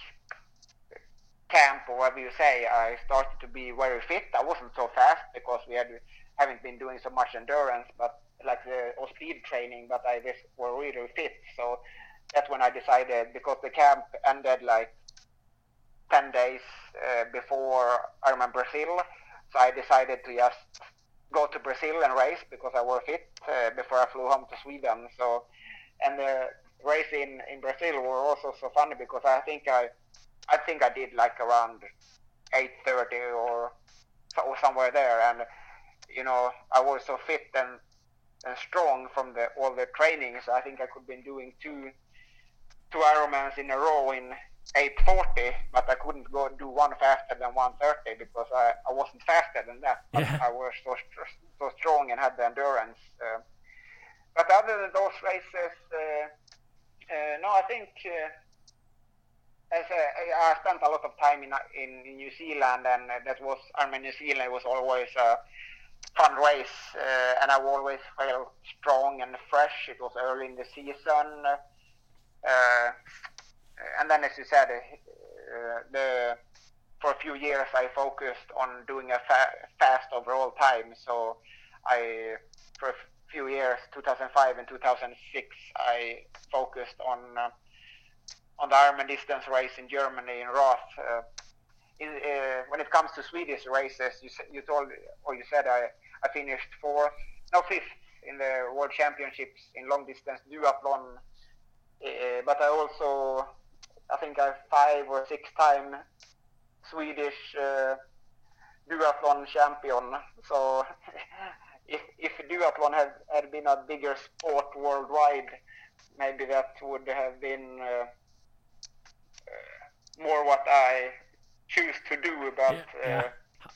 camp or whatever you say, I started to be very fit. I wasn't so fast because we had haven't been doing so much endurance, but like the or speed training. But I just were really fit. So that's when I decided because the camp ended like 10 days uh, before Ironman Brazil. So I decided to just go to Brazil and race because I was fit uh, before I flew home to Sweden. So, and the race in, in Brazil were also so funny because I think I, I think I did like around 8:30 or, or somewhere there, and you know I was so fit and and strong from the all the trainings. I think I could been doing two two Ironmans in a row in 840, but I couldn't go do one faster than 130 because I, I wasn't faster than that. But Yeah. I was so so strong and had the endurance. Uh, but other than those races, uh, uh, no, I think uh, as a, I spent a lot of time in, in New Zealand, and that was Ironman New Zealand was always a fun race, uh, and I always felt strong and fresh. It was early in the season. Uh, and then, as you said, uh, the for a few years I focused on doing a fa- fast overall time. So I, for a few years, 2005 and 2006, I focused on uh, on the Ironman distance race in Germany in Roth. Uh, in, uh, when it comes to Swedish races, you you told or you said I I finished fourth, no fifth in the World Championships in long distance duathlon. Uh, but I also I think I five or six time Swedish uh, duathlon champion. So if if duathlon had had been a bigger sport worldwide, maybe that would have been uh, more what I choose to do. But Yeah, yeah. uh,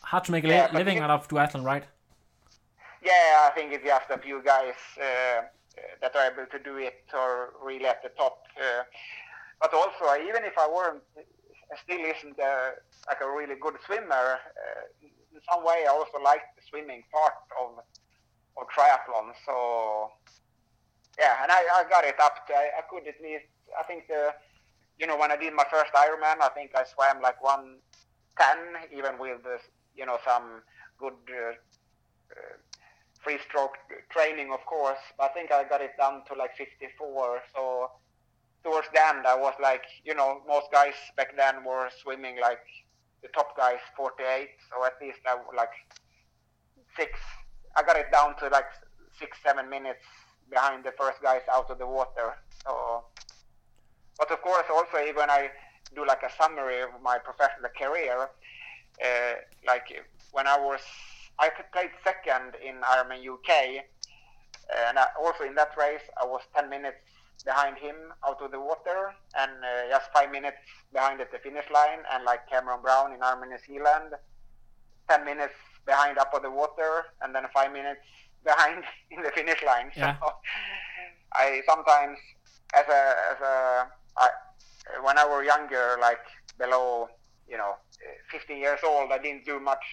Hard to make a Yeah, living out of duathlon, right? yeah, I think it's just a few guys that are able to do it or really at the top. Uh, but also, uh, even if I weren't, still isn't uh, like a really good swimmer. In some way, I also like the swimming part of of triathlon. So yeah, and I, I got it up. To, I, I could at least. I think the, you know, when I did my first Ironman, I think I swam like one ten, even with the, you know some good. Uh, free stroke training, of course. But I think I got it down to like 54. So towards the end, I was like, you know, most guys back then were swimming like the top guys 48. So at least I would like six. I got it down to like six, seven minutes behind the first guys out of the water. So, but of course, also even I do like a summary of my professional career, uh, like when I was I played second in Ironman UK, and I, also in that race I was 10 minutes behind him out of the water, and uh, just five minutes behind at the finish line. And like Cameron Brown in Ironman New Zealand, 10 minutes behind up of the water, and then five minutes behind in the finish line. Yeah. So I sometimes, as a as a I, when I were younger, like below, you know, 15 years old, I didn't do much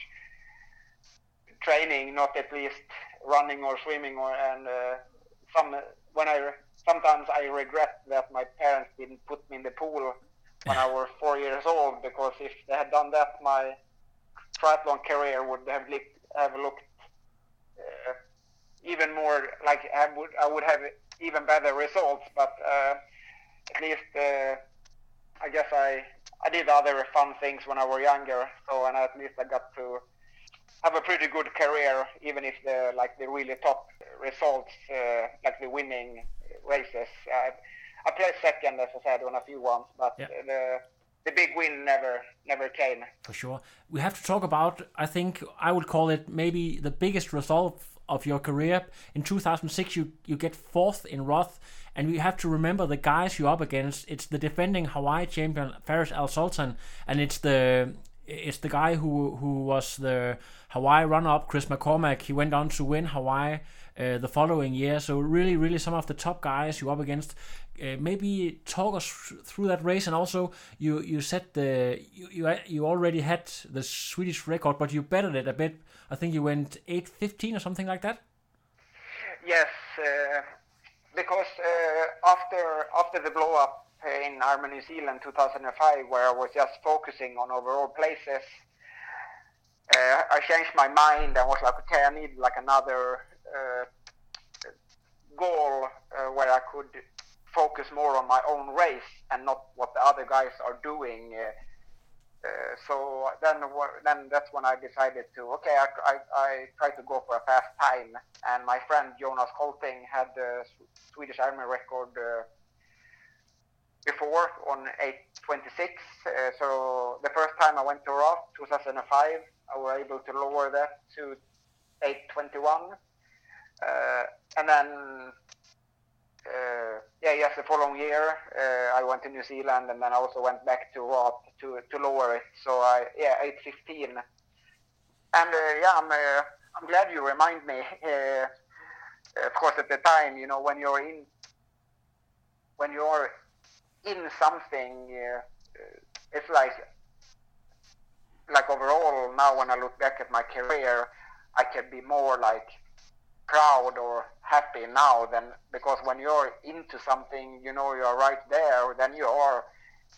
training, not at least running or swimming, or and uh, some when I sometimes I regret that my parents didn't put me in the pool when I was four years old because if they had done that, my triathlon career would have looked have looked uh, even more like I would I would have even better results. But uh, at least uh, I guess I I did other fun things when I was younger. So and at least I got to have a pretty good career, even if the like the really top results, uh, like the winning races. I, I played second, as I said, on a few ones, but Yeah. the the big win never never came. For sure. We have to talk about, I think I would call it maybe the biggest result of your career. In 2006, you, you get fourth in Roth, and we have to remember the guys you're up against. It's the defending Hawaii champion, Faris Al Sultan, and it's the it's the guy who who was the Hawaii runner-up, Chris McCormack. He went on to win Hawaii uh, the following year. So really, really, some of the top guys you're up against. Uh, maybe talk us through that race, and also you you said the you, you you already had the Swedish record, but you bettered it a bit. I think you went eight fifteen or something like that. Yes, uh, because uh, after after the blow up in Ironman New Zealand 2005, where I was just focusing on overall places, uh, I changed my mind and was like, okay, I need like another uh, goal uh, where I could focus more on my own race and not what the other guys are doing. Uh, uh, so then, then that's when I decided to okay, I, I, I tried to go for a fast time, and my friend Jonas Colting had the Swedish Army record uh, before on 8:26. Uh, so the first time I went to Roth, 2005, I was able to lower that to 8:21, uh, and then uh, yeah, yes, the following year uh, I went to New Zealand and then I also went back to Roth to to lower it. So I yeah, 815. And uh, yeah, I'm uh, I'm glad you remind me. Of course, at the time, you know, when you're in when you're in something, uh, it's like like overall now when I look back at my career, I can be more like proud or happy now than because when you're into something, you know you're right there, then you are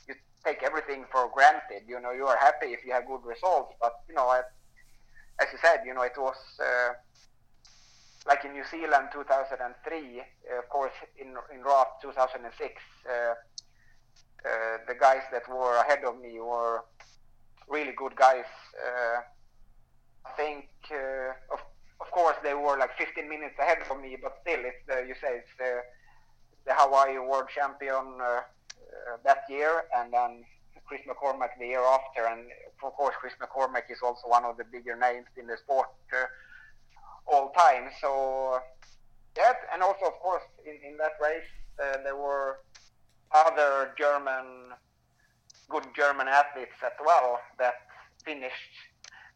you take everything for granted. You know you are happy if you have good results, but you know as you said, you know it was uh, like in New Zealand 2003, uh, of course in in Roth 2006. Uh, uh, the guys that were ahead of me were really good guys. Uh, I think, uh, of of course, they were like 15 minutes ahead of me, but still, it's the, you say it's the, the Hawaii World Champion uh, uh, that year, and then Chris McCormack the year after, and of course, Chris McCormack is also one of the bigger names in the sport uh, all time. So, yeah, and also, of course, in, in that race, uh, there were other German, good German athletes as well that finished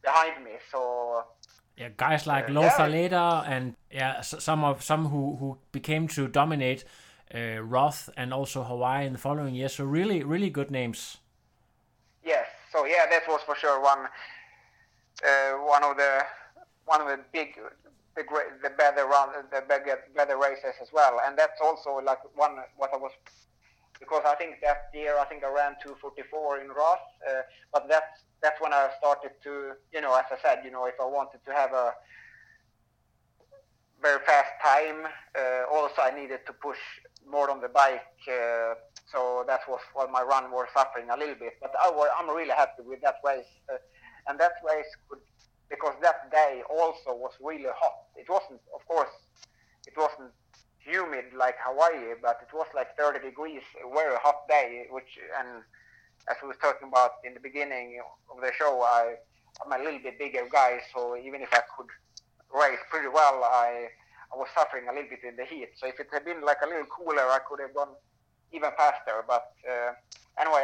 behind me. So yeah, guys like uh, Lothar yeah. Leder and yeah, some of some who who became to dominate uh, Roth and also Hawaii in the following years. So really, really good names. Yes. So yeah, that was for sure one uh, one of the one of the big the great the better run the better better races as well, and that's also like one what I was because I think that year I think I ran 244 in Roth, uh, but that's that's when I started to, you know, as I said, you know, if I wanted to have a very fast time, uh, also I needed to push more on the bike. Uh, so that was what my run was suffering a little bit. But I was, I'm really happy with that race. Uh, and that race could, because that day also was really hot. It wasn't, of course, it wasn't humid like Hawaii, but it was like 30 degrees, a very hot day, which, and as we was talking about in the beginning of the show, I, I'm a little bit bigger guy, so even if I could race pretty well, I, I was suffering a little bit in the heat. So if it had been like a little cooler, I could have gone even faster. But uh, anyway,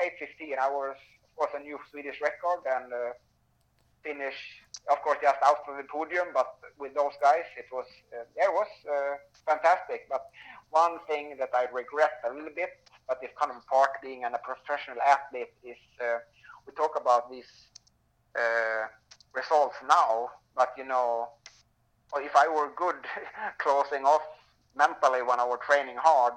8:15, I was of course a new Swedish record and uh, finish, of course, just out of the podium. But with those guys, it was uh, it was uh, fantastic. But one thing that I regret a little bit but if kind of part being a professional athlete is uh, we talk about these uh, results now, but you know, if I were good closing off mentally when I was training hard,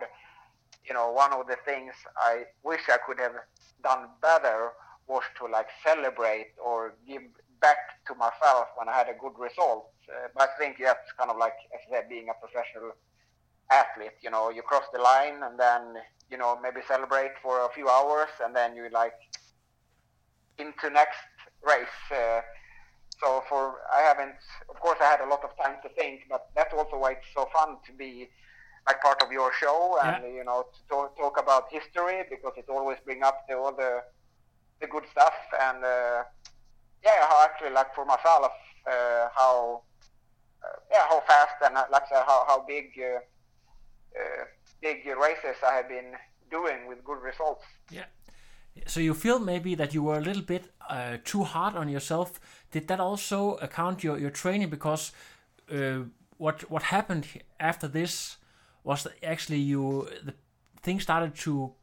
you know, one of the things I wish I could have done better was to like celebrate or give back to myself when I had a good result. Uh, but I think that's kind of like, as I said, being a professional athlete. You know, you cross the line and then you know maybe celebrate for a few hours and then you like into next race. Uh, so for I haven't, of course, I had a lot of time to think, but that's also why it's so fun to be like part of your show and yeah. you know to talk, talk, about history because it always bring up the, all the the good stuff and uh, yeah, how actually like for myself uh, how uh, yeah how fast and uh, like how how big uh, uh, big races I have been doing with good results. Yeah. So you feel maybe that you were a little bit uh, too hard on yourself. Did that also account your, your training? Because uh, what what happened after this was actually you the things started to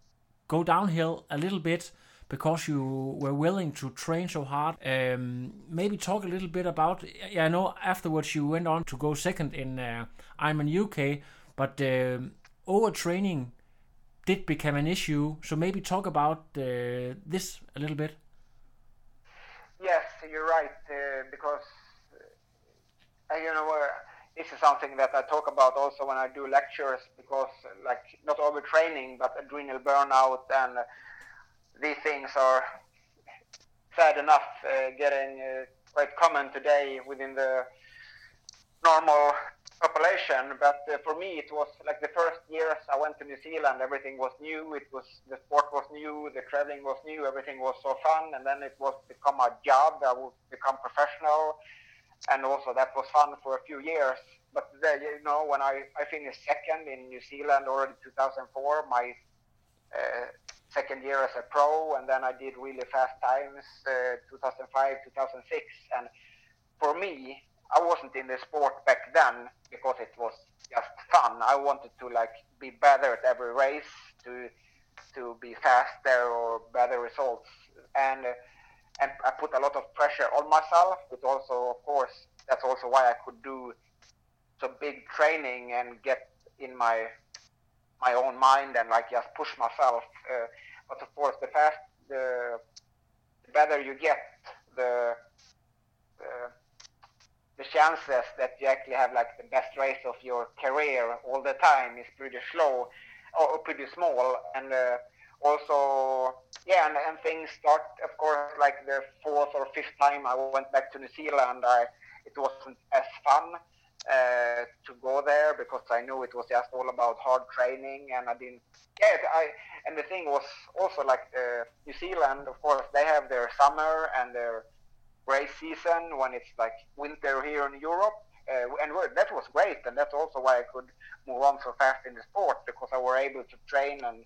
go downhill a little bit because you were willing to train so hard. Um, maybe talk a little bit about. Yeah, I know afterwards you went on to go second in uh, Ironman UK, but um, overtraining did become an issue. So maybe talk about uh, this a little bit. Yes, you're right. Uh, because uh, you know, uh, this is something that I talk about also when I do lectures because like not overtraining but adrenal burnout and these things are sad enough uh, getting uh, quite common today within the normal population. But uh, for me, it was like the first years I went to New Zealand, everything was new. It was the sport was new, the traveling was new, everything was so fun. And then it was become a job. I would become professional and also that was fun for a few years. But the, you know, when I, I finished second in New Zealand already 2004, my uh, second year as a pro, and then I did really fast times uh, 2005, 2006. And for me, I wasn't in the sport back then because it was just fun. I wanted to like be better at every race, to to be faster or better results, and. And I put a lot of pressure on myself, but also, of course, that's also why I could do some big training and get in my my own mind and like just push myself. Uh, but of course, the fast, the, the better you get, the uh, the chances that you actually have like the best race of your career all the time is pretty slow or pretty small and. Uh, also, yeah, and, and things start, of course, like the fourth or fifth time I went back to New Zealand, I, it wasn't as fun uh, to go there because I knew it was just all about hard training, and I didn't. Yeah, I and the thing was also like uh, New Zealand, of course, they have their summer and their race season when it's like winter here in Europe, uh, and that was great, and that's also why I could move on so fast in the sport because I were able to train and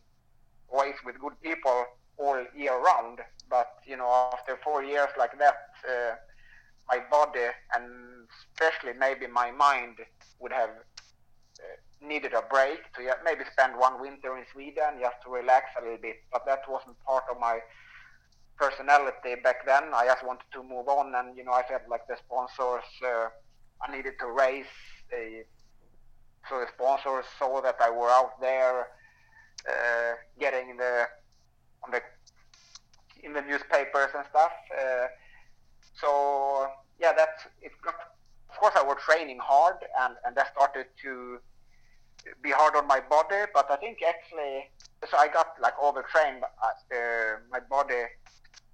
race with good people all year round. But you know, after four years like that, uh, my body and especially maybe my mind would have uh, needed a break to maybe spend one winter in Sweden just to relax a little bit. But that wasn't part of my personality back then. I just wanted to move on, and you know, I felt like the sponsors. Uh, I needed to race. So the sponsors saw that I were out there uh, getting the on the in the newspapers and stuff. Uh, so yeah, that's it. Got, of course, I was training hard, and and that started to be hard on my body. But I think actually, so I got like overtrained. But, uh, my body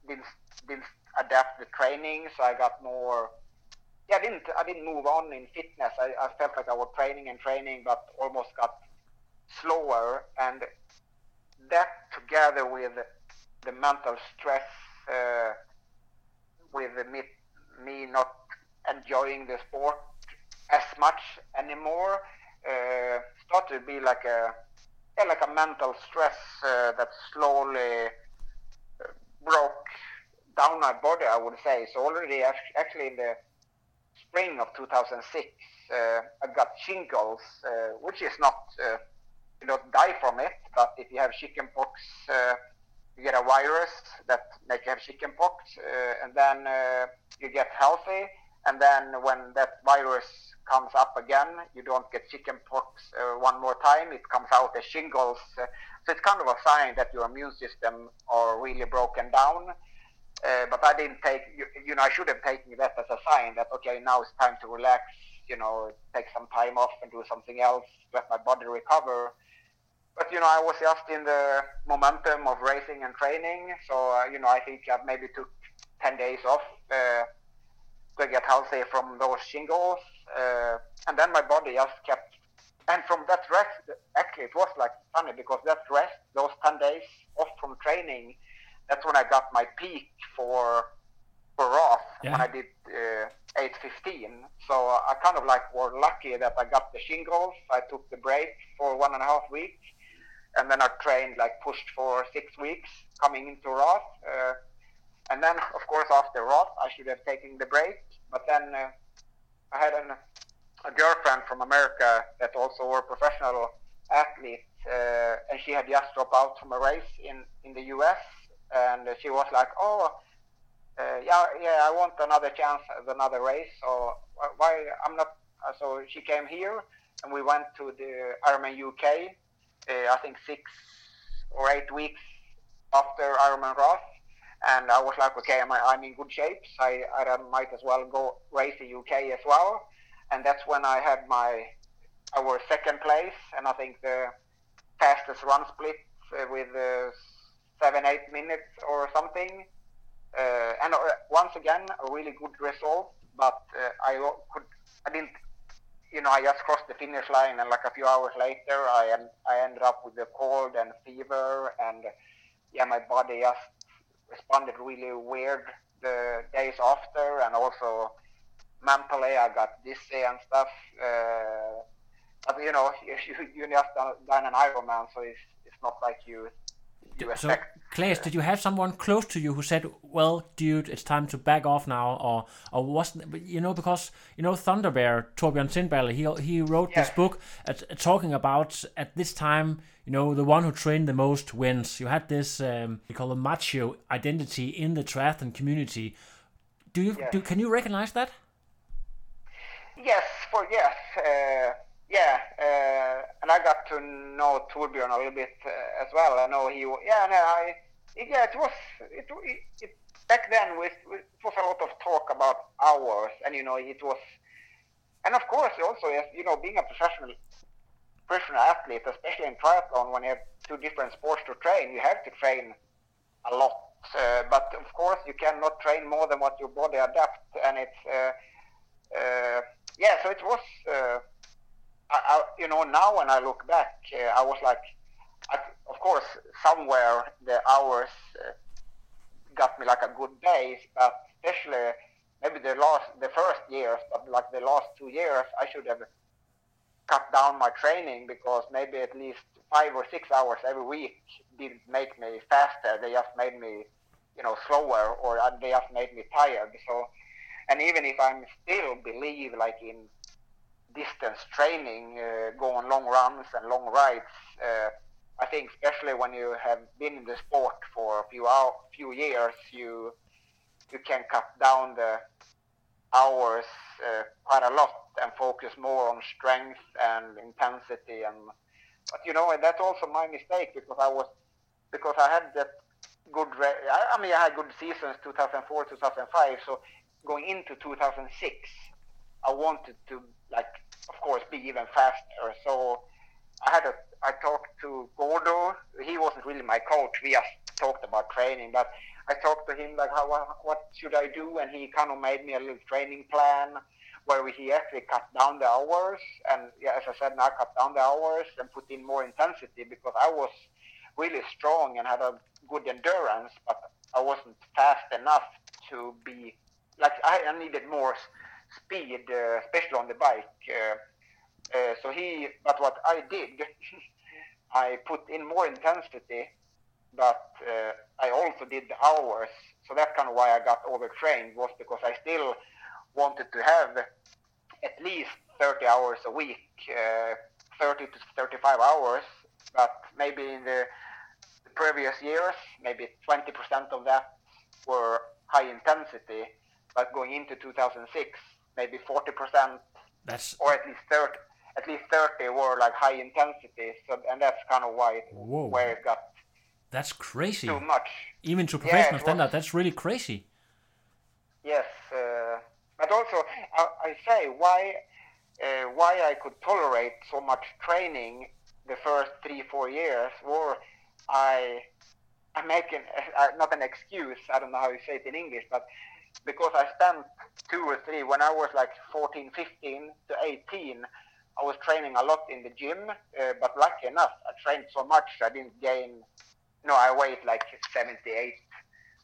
didn't didn't adapt the training, so I got more. Yeah, I didn't I didn't move on in fitness. I, I felt like I was training and training, but almost got slower and that together with the mental stress uh, with me, me not enjoying the sport as much anymore uh, started to be like a yeah, like a mental stress uh, that slowly uh, broke down my body I would say. So already actually in the spring of 2006 uh, I got shingles uh, which is not you don't die from it, but if you have chickenpox, uh, you get a virus that make you have chickenpox, uh, and then uh, you get healthy, and then when that virus comes up again, you don't get chickenpox uh, one more time. It comes out as shingles. Uh, so it's kind of a sign that your immune system are really broken down. Uh, but I didn't take, you, you, know, I should have taken that as a sign that okay, now it's time to relax. You know, take some time off and do something else, let my body recover but you know, I was just in the momentum of racing and training. So uh, you know, I think I maybe took ten days off uh, to get healthy from those shingles, uh, and then my body just kept. And from that rest, actually, it was like funny because that rest, those ten days off from training, that's when I got my peak for for Roth yeah. when I did uh, 815. So I kind of like were lucky that I got the shingles. I took the break for one and a half weeks and then I trained like pushed for six weeks coming into Roth. Uh, and then, of course, after Roth, I should have taken the break. But then uh, I had an, a girlfriend from America that also were professional athlete, uh, and she had just dropped out from a race in, in the U.S. And she was like, "Oh, uh, yeah, yeah, I want another chance at another race. So why I'm not?" So she came here, and we went to the Ironman UK I think six or eight weeks after Ironman Roth, and I was like, okay, I'm, I'm in good shape. So I, I might as well go race the UK as well. and that's when I had my our second place, and I think the fastest run split uh, with uh, seven eight minutes or something. Uh, and uh, once again, a really good result, but uh, I could I didn't you know, I just crossed the finish line, and like a few hours later, I am I ended up with a cold and fever, and yeah, my body just responded really weird the days after, and also mentally I got dizzy and stuff. Uh, but you know, you you just done, done an Ironman, so it's it's not like you you so, Claes, did you have someone close to you who said, "Well, dude, it's time to back off now," or or wasn't you know because you know Thunder Bear Torbjörn Sindballe, he he wrote this book at, talking about at this time you know the one who trained the most wins. You had this um, you call a macho identity in the triathlon community. Do you do can you recognize that? Yes, for yes. Uh yeah, uh, and I got to know Torbjörn a little bit uh, as well. I know he, yeah, no, I, yeah, it was, it, it, it back then with, it was a lot of talk about hours, and you know, it was, and of course, also, you know, being a professional, professional athlete, especially in triathlon, when you have two different sports to train, you have to train a lot. Uh, but of course, you cannot train more than what your body adapts, and it's, uh, uh, yeah, so it was uh, I, I, you know, now when I look back, uh, I was like, I, of course, somewhere the hours uh, got me like a good base, but especially maybe the last, the first years, but like the last two years, I should have cut down my training because maybe at least five or six hours every week didn't make me faster. They just made me, you know, slower, or they just made me tired. So, and even if I'm still believe like in distance training, uh, go on long runs and long rides. Uh, I think especially when you have been in the sport for a few hour, few years, you you can cut down the hours uh, quite a lot and focus more on strength and intensity. And but you know, and that's also my mistake because I was because I had that good. I mean, I had good seasons 2004, 2005. So going into 2006, I wanted to like of course, be even faster. So I had a, I talked to Gordo. He wasn't really my coach. We just talked about training, but I talked to him like, how, what should I do? And he kind of made me a little training plan where he actually cut down the hours. And yeah, as I said, now cut down the hours and put in more intensity because I was really strong and had a good endurance, but I wasn't fast enough to be like I needed more speed, uh, especially on the bike. Uh, uh, so he, but what I did, I put in more intensity, but I also did the hours. So that's kind of why I got overtrained was because I still wanted to have at least 30 hours a week, uh, 30 to 35 hours, but maybe in the previous years, maybe 20% of that were high intensity, but going into 2006, maybe 40%. That's or at least 30. At least 30 were like high intensity, so and that's kind of why it, Whoa. where it got. That's crazy. Too much. Even to professional yeah, standard, was, that's really crazy. Yes, uh, but also I, I say why uh, why I could tolerate so much training the first three four years, or I I make an, uh, not an excuse. I don't know how you say it in English, but because I spent two or three when I was like 14, 15 to 18. I was training a lot in the gym, uh, but lucky enough, I trained so much I didn't gain. Know, I weighed like 78,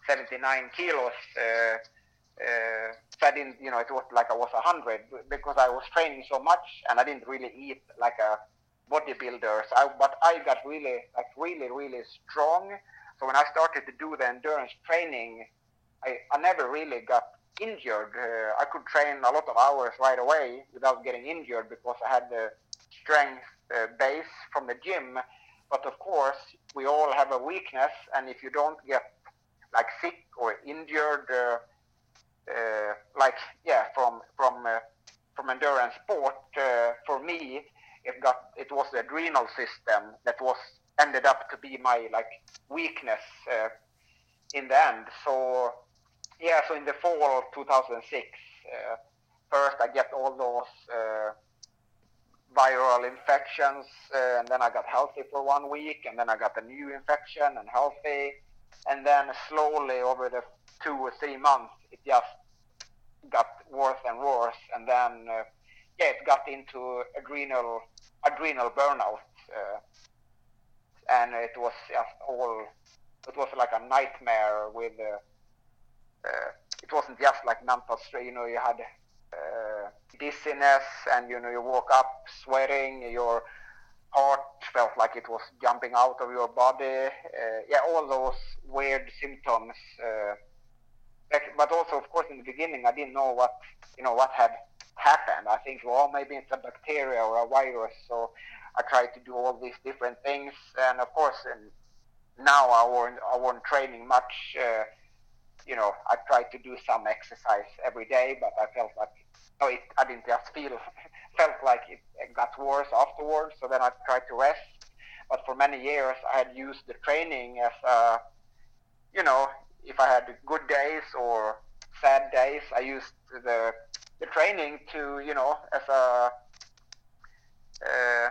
79 kilos. Uh, uh, so I didn't, you know, it was like I was 100 because I was training so much and I didn't really eat like a bodybuilder. So I, but I got really, like really, really strong. So when I started to do the endurance training, I, I never really got injured. Uh, I could train a lot of hours right away without getting injured because I had the strength uh, base from the gym. But of course, we all have a weakness, and if you don't get like sick or injured, uh, uh like yeah, from from uh, from endurance sport, uh, for me, it got it was the adrenal system that was ended up to be my like weakness in the end. So yeah, so in the fall of 2006, uh, first I get all those uh, viral infections, uh, and then I got healthy for one week, and then I got a new infection and healthy, and then slowly over the two or three months, it just got worse and worse, and then uh, yeah, it got into adrenal adrenal burnout, uh, and it was just all. It was like a nightmare with. Uh, it wasn't just like mental strain. You know, you had uh, dizziness, and you know, you woke up sweating. Your heart felt like it was jumping out of your body. Uh, yeah, all those weird symptoms. But also, of course, in the beginning, I didn't know what you know what had happened. I think, well, maybe it's a bacteria or a virus. So I tried to do all these different things, and of course, and now I wasn't I wasn't training much. Uh, you know, I tried to do some exercise every day, but I felt like no, it, I didn't just feel felt like it, got worse afterwards. So then I tried to rest. But for many years, I had used the training as a, you know, if I had good days or sad days, I used the the training to, you know, as a, uh,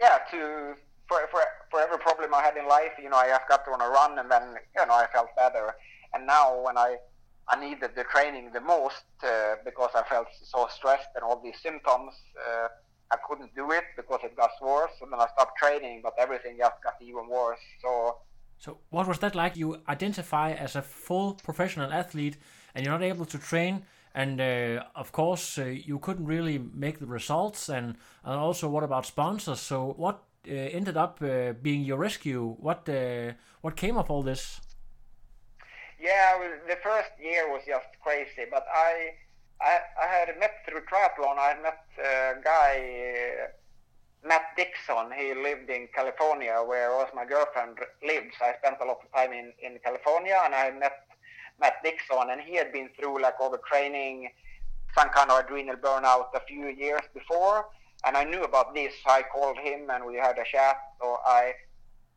yeah, to for, for for every problem I had in life, you know, I just got on a run, and then you know I felt better. And now when I I needed the training the most uh, because I felt so stressed and all these symptoms. Uh, I couldn't do it because it got worse. And then I stopped training, but everything just got even worse. So, so what was that like? You identify as a full professional athlete, and you're not able to train. And uh, of course, uh, you couldn't really make the results. And, and also, what about sponsors? So, what uh, ended up uh, being your rescue? What what came of all this? Yeah, the first year was just crazy, but I, I, I had met through triathlon. I met a guy, uh, Matt Dixon. He lived in California, where was my girlfriend lives. I spent a lot of time in in California, and I met Matt Dixon, and he had been through like overtraining, some kind of adrenal burnout a few years before, and I knew about this. I called him, and we had a chat. So I.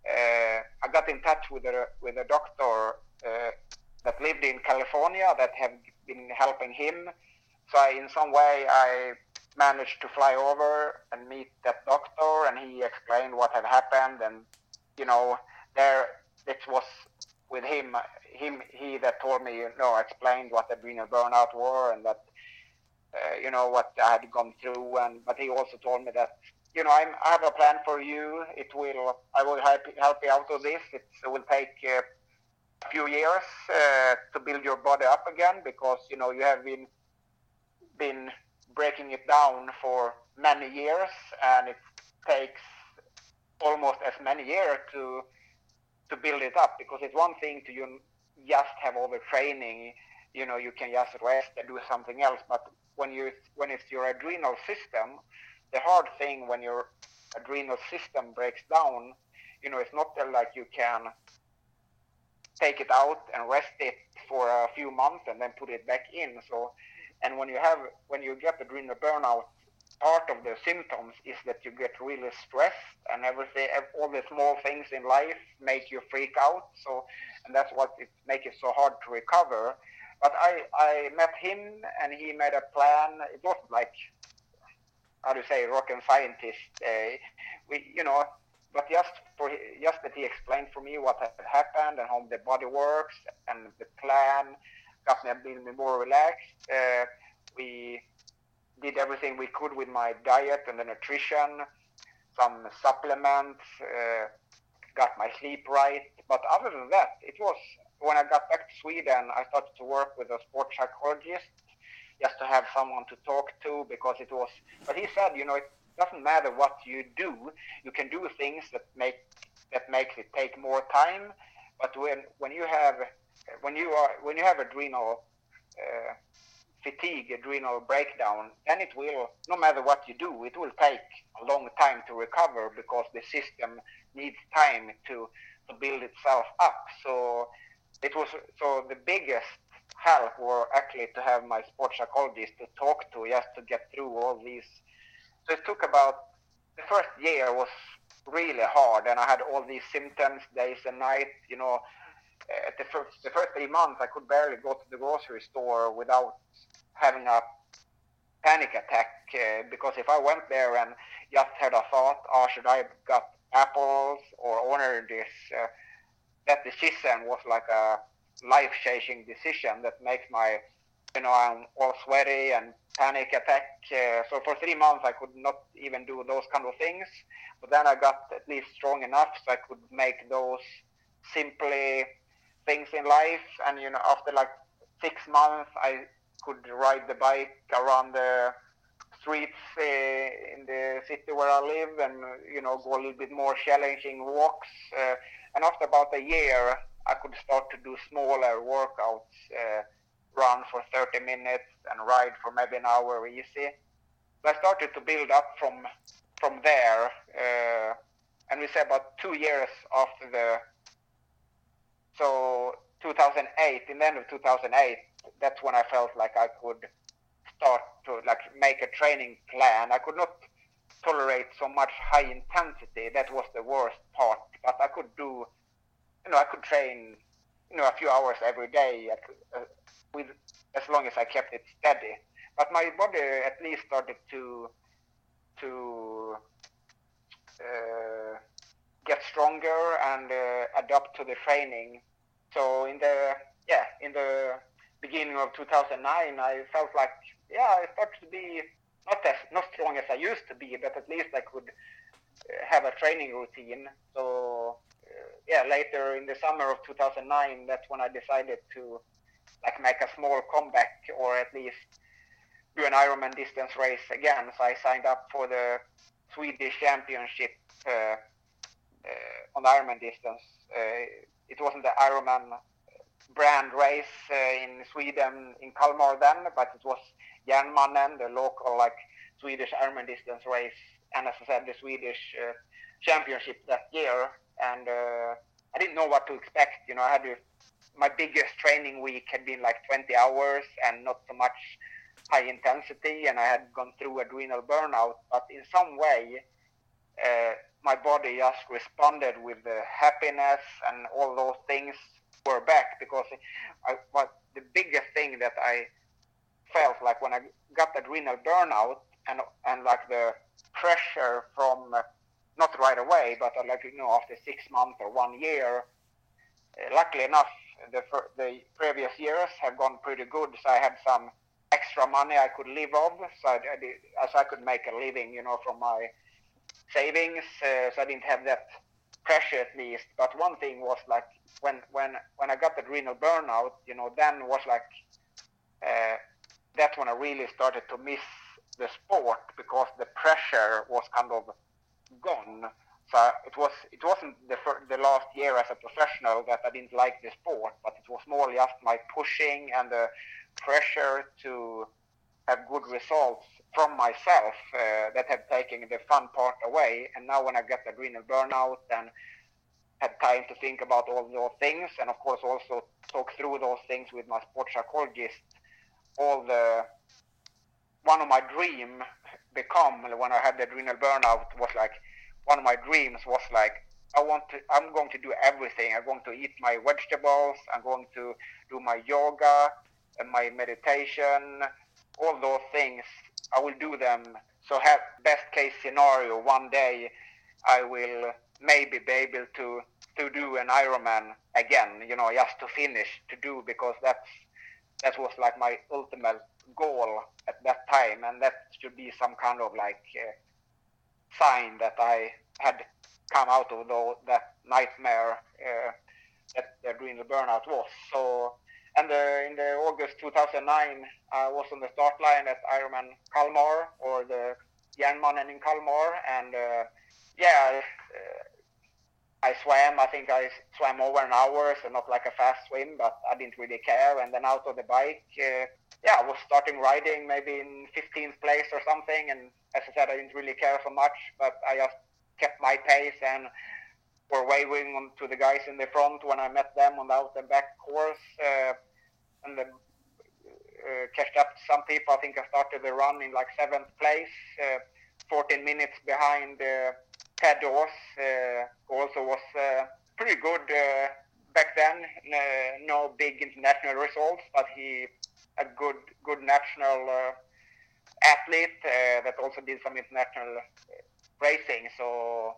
Uh, I got in touch with a with a doctor that lived in California that have been helping him. So I, in some way, I managed to fly over and meet that doctor, and he explained what had happened. And you know, there it was with him, him, he that told me, you know, explained what the adrenal burnout were, and that uh, you know what I had gone through. And but he also told me that you know I'm, I have a plan for you. It will I will help help you out of this. It will take. Uh, few years uh, to build your body up again because you know you have been been breaking it down for many years and it takes almost as many years to to build it up because it's one thing to you just have over training you know you can just rest and do something else but when you when it's your adrenal system the hard thing when your adrenal system breaks down you know it's not like you can take it out and rest it for a few months and then put it back in. So, and when you have when you get the adrenal burnout, part of the symptoms is that you get really stressed and everything, all the small things in life make you freak out. So, and that's what it makes it so hard to recover. But I, I met him and he made a plan. It wasn't like, how do you say, rocket scientist. Uh, we, you know, but just for just that he explained for me what had happened and how the body works and the plan got me a bit more relaxed. Uh, we did everything we could with my diet and the nutrition, some supplements, uh, got my sleep right. But other than that, it was when I got back to Sweden, I started to work with a sports psychologist just to have someone to talk to because it was. But he said, you know, it, doesn't matter what you do. You can do things that make that makes it take more time. But when when you have when you are when you have adrenal uh, fatigue, adrenal breakdown, then it will no matter what you do, it will take a long time to recover because the system needs time to to build itself up. So it was so the biggest help were actually to have my sports psychologist to talk to just to get through all these so it took about the first year was really hard, and I had all these symptoms days and nights. You know, uh, the first the first three months I could barely go to the grocery store without having a panic attack uh, because if I went there and just had a thought, oh, should I got apples or order this? Uh, that decision was like a life-changing decision that makes my, you know, I'm all sweaty and panic attack. Uh, so for three months I could not even do those kind of things. But then I got at least strong enough so I could make those simply things in life. And you know, after like six months, I could ride the bike around the streets uh, in the city where I live, and you know, go a little bit more challenging walks. Uh, and after about a year, I could start to do smaller workouts, uh, run for 30 minutes and ride for maybe an hour easy. So I started to build up from from there, uh, and we say about two years after the so 2008, in the end of 2008, that's when I felt like I could start to like make a training plan. I could not tolerate so much high intensity. That was the worst part. But I could do, you know, I could train, you know, a few hours every day at, uh, with as long as I kept it steady. But my body at least started to to uh, get stronger and uh, adapt to the training. So in the yeah in the beginning of 2009, I felt like yeah I started to be not as not strong as I used to be, but at least I could uh, have a training routine. So uh, yeah, later in the summer of 2009, that's when I decided to like make a small comeback or at least do an Ironman distance race again. So I signed up for the Swedish Championship uh, uh, on Ironman distance. Uh, it wasn't the Ironman brand race uh, in Sweden in Kalmar then, but it was Järnmannen, the local like Swedish Ironman distance race, and as I said, the Swedish uh, championship that year. And I didn't know what to expect. You know, I had to, my biggest training week had been like 20 hours and not so much high intensity, and I had gone through adrenal burnout. But in some way, uh, my body just responded with the happiness and all those things were back because I, what the biggest thing that I felt like when I got adrenal burnout and and like the pressure from uh, not right away, but uh, like you know after six months or one year. Uh, luckily enough, the the previous years have gone pretty good, so I had some extra money I could live off, so I, did, as I could make a living, you know, from my savings. Uh, so I didn't have that pressure at least. But one thing was like when when when I got the adrenal burnout, you know, then was like uh, that's when I really started to miss the sport because the pressure was kind of gone. So it was it wasn't the the last year as a professional that I didn't like the sport, but it was more just my pushing and the pressure to have good results from myself uh, that had taken the fun part away. And now when I get the adrenal burnout and had time to think about all those things, and of course also talk through those things with my sports psychologist, all the one of my dream become when I had the adrenal burnout was like one of my dreams was like I want to I'm going to do everything. I'm going to eat my vegetables. I'm going to do my yoga and my meditation, all those things I will do them. So have best case scenario one day I will maybe be able to to do an Ironman again, you know, just to finish to do because that's that was like my ultimate goal at that time, and that should be some kind of like uh, sign that I had come out of the, that nightmare uh, that the adrenal burnout was. So and uh, in the August 2009, I was on the start line at Ironman Kalmar or the Järnmannen in Kalmar, and uh, yeah, uh, I swam. I think I swam over an hour, so not like a fast swim, but I didn't really care. And then out of the bike, uh, yeah, I was starting riding maybe in 15th place or something. And as I said, I didn't really care so much, but I just kept my pace and were waving to the guys in the front when I met them on the out and back course. Uh, and then uh, catched up to some people. I think I started the run in like seventh place, uh, 14 minutes behind uh, Ted Dawes. Uh, also was uh, pretty good uh, back then. no big international results, but he a good good national athlete that also did some international racing. So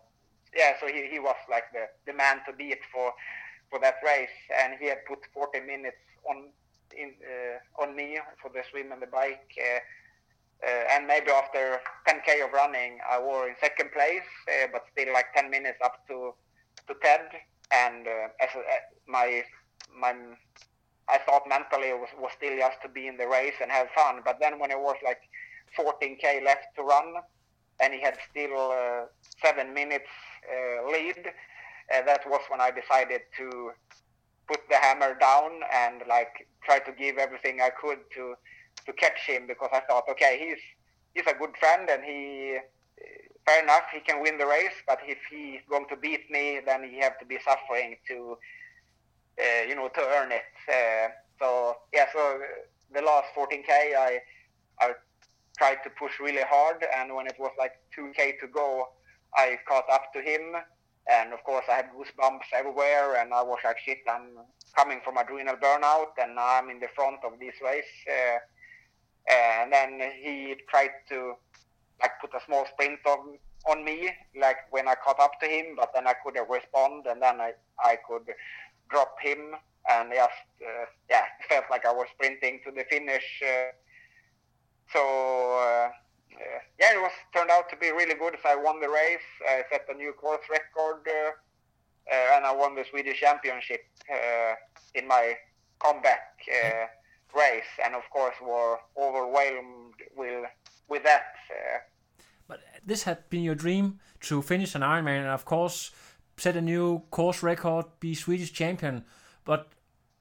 yeah, so he, he was like the, the man to beat for for that race, and he had put 40 minutes on in uh, on me for the swim and the bike. Uh, uh, and maybe after 10k of running, I were in second place, uh, but still like 10 minutes up to to Ted. And uh, as a, my my I thought mentally was, was still just to be in the race and have fun. But then when it was like 14k left to run, and he had still uh, seven minutes uh, lead, uh, that was when I decided to put the hammer down and like try to give everything I could to to catch him because I thought, okay, he's he's a good friend and he fair enough he can win the race, but if he's going to beat me, then he have to be suffering to uh, you know to earn it. Uh, so yeah, so the last 14k I I tried to push really hard, and when it was like 2k to go, I caught up to him and of course I had goosebumps everywhere and I was like shit I'm coming from adrenal burnout and I'm in the front of this race uh, and then he tried to like put a small sprint on on me like when I caught up to him but then I couldn't respond and then I, I could drop him and just uh, yeah felt like I was sprinting to the finish uh, so uh, uh, yeah, it was turned out to be really good. So I won the race, I set a new course record, uh, uh, and I won the Swedish Championship in my comeback race, and of course were overwhelmed with with that. Uh, but this had been your dream to finish an Ironman, and of course set a new course record, be Swedish champion. But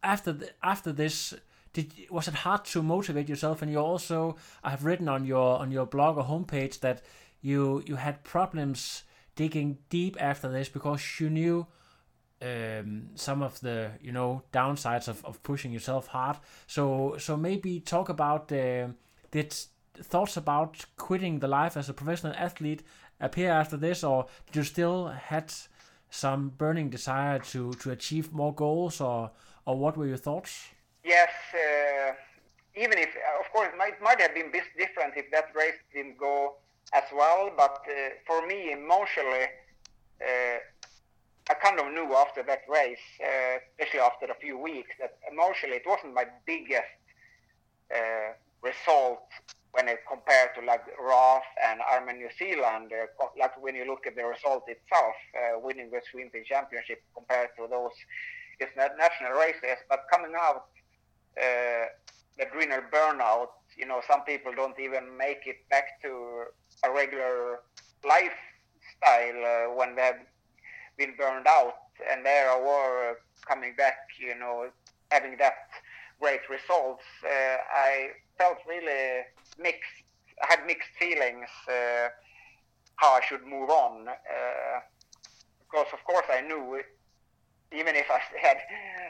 after the, after this, did was it hard to motivate yourself? And you also I have written on your on your blog or homepage that you you had problems digging deep after this because you knew um, some of the you know downsides of, of pushing yourself hard. So so maybe talk about uh, did thoughts about quitting the life as a professional athlete appear after this, or did you still had some burning desire to to achieve more goals, or or what were your thoughts? yes, uh, even if, uh, of course, it might, might have been different if that race didn't go as well. But uh, for me, emotionally, uh, I kind of knew after that race, uh, especially after a few weeks, that emotionally it wasn't my biggest uh, result when it compared to like Roth and Ironman New Zealand. like when you look at the result itself, winning the Swedish Championship compared to those national races, but coming out uh, adrenal burnout. You know, some people don't even make it back to a regular lifestyle uh, when they have been burned out, and there I were coming back. You know, having that great results. Uh, I felt really mixed. I had mixed feelings uh, how I should move on. Uh, because of course I knew, even if I had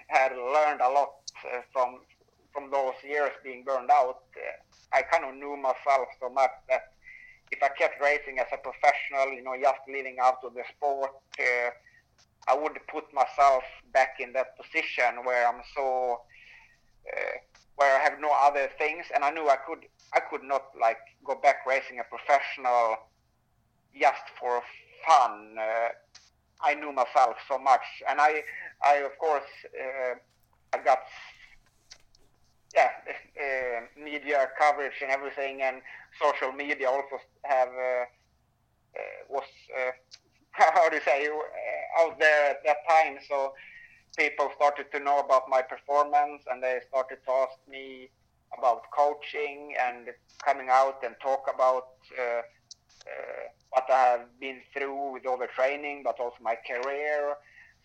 had learned a lot uh, from from those years being burned out, uh, I kind of knew myself so much that if I kept racing as a professional, you know, just living out of the sport, uh, I would put myself back in that position where I'm so, uh, where I have no other things, and I knew I could, I could not like go back racing a professional just for fun. Uh, I knew myself so much, and I, I of course, uh, I got yeah, uh, media coverage and everything, and social media also have uh, uh was uh, how do you say uh, out there at that time. So people started to know about my performance, and they started to ask me about coaching and coming out and talk about what I have been through with all the training, but also my career.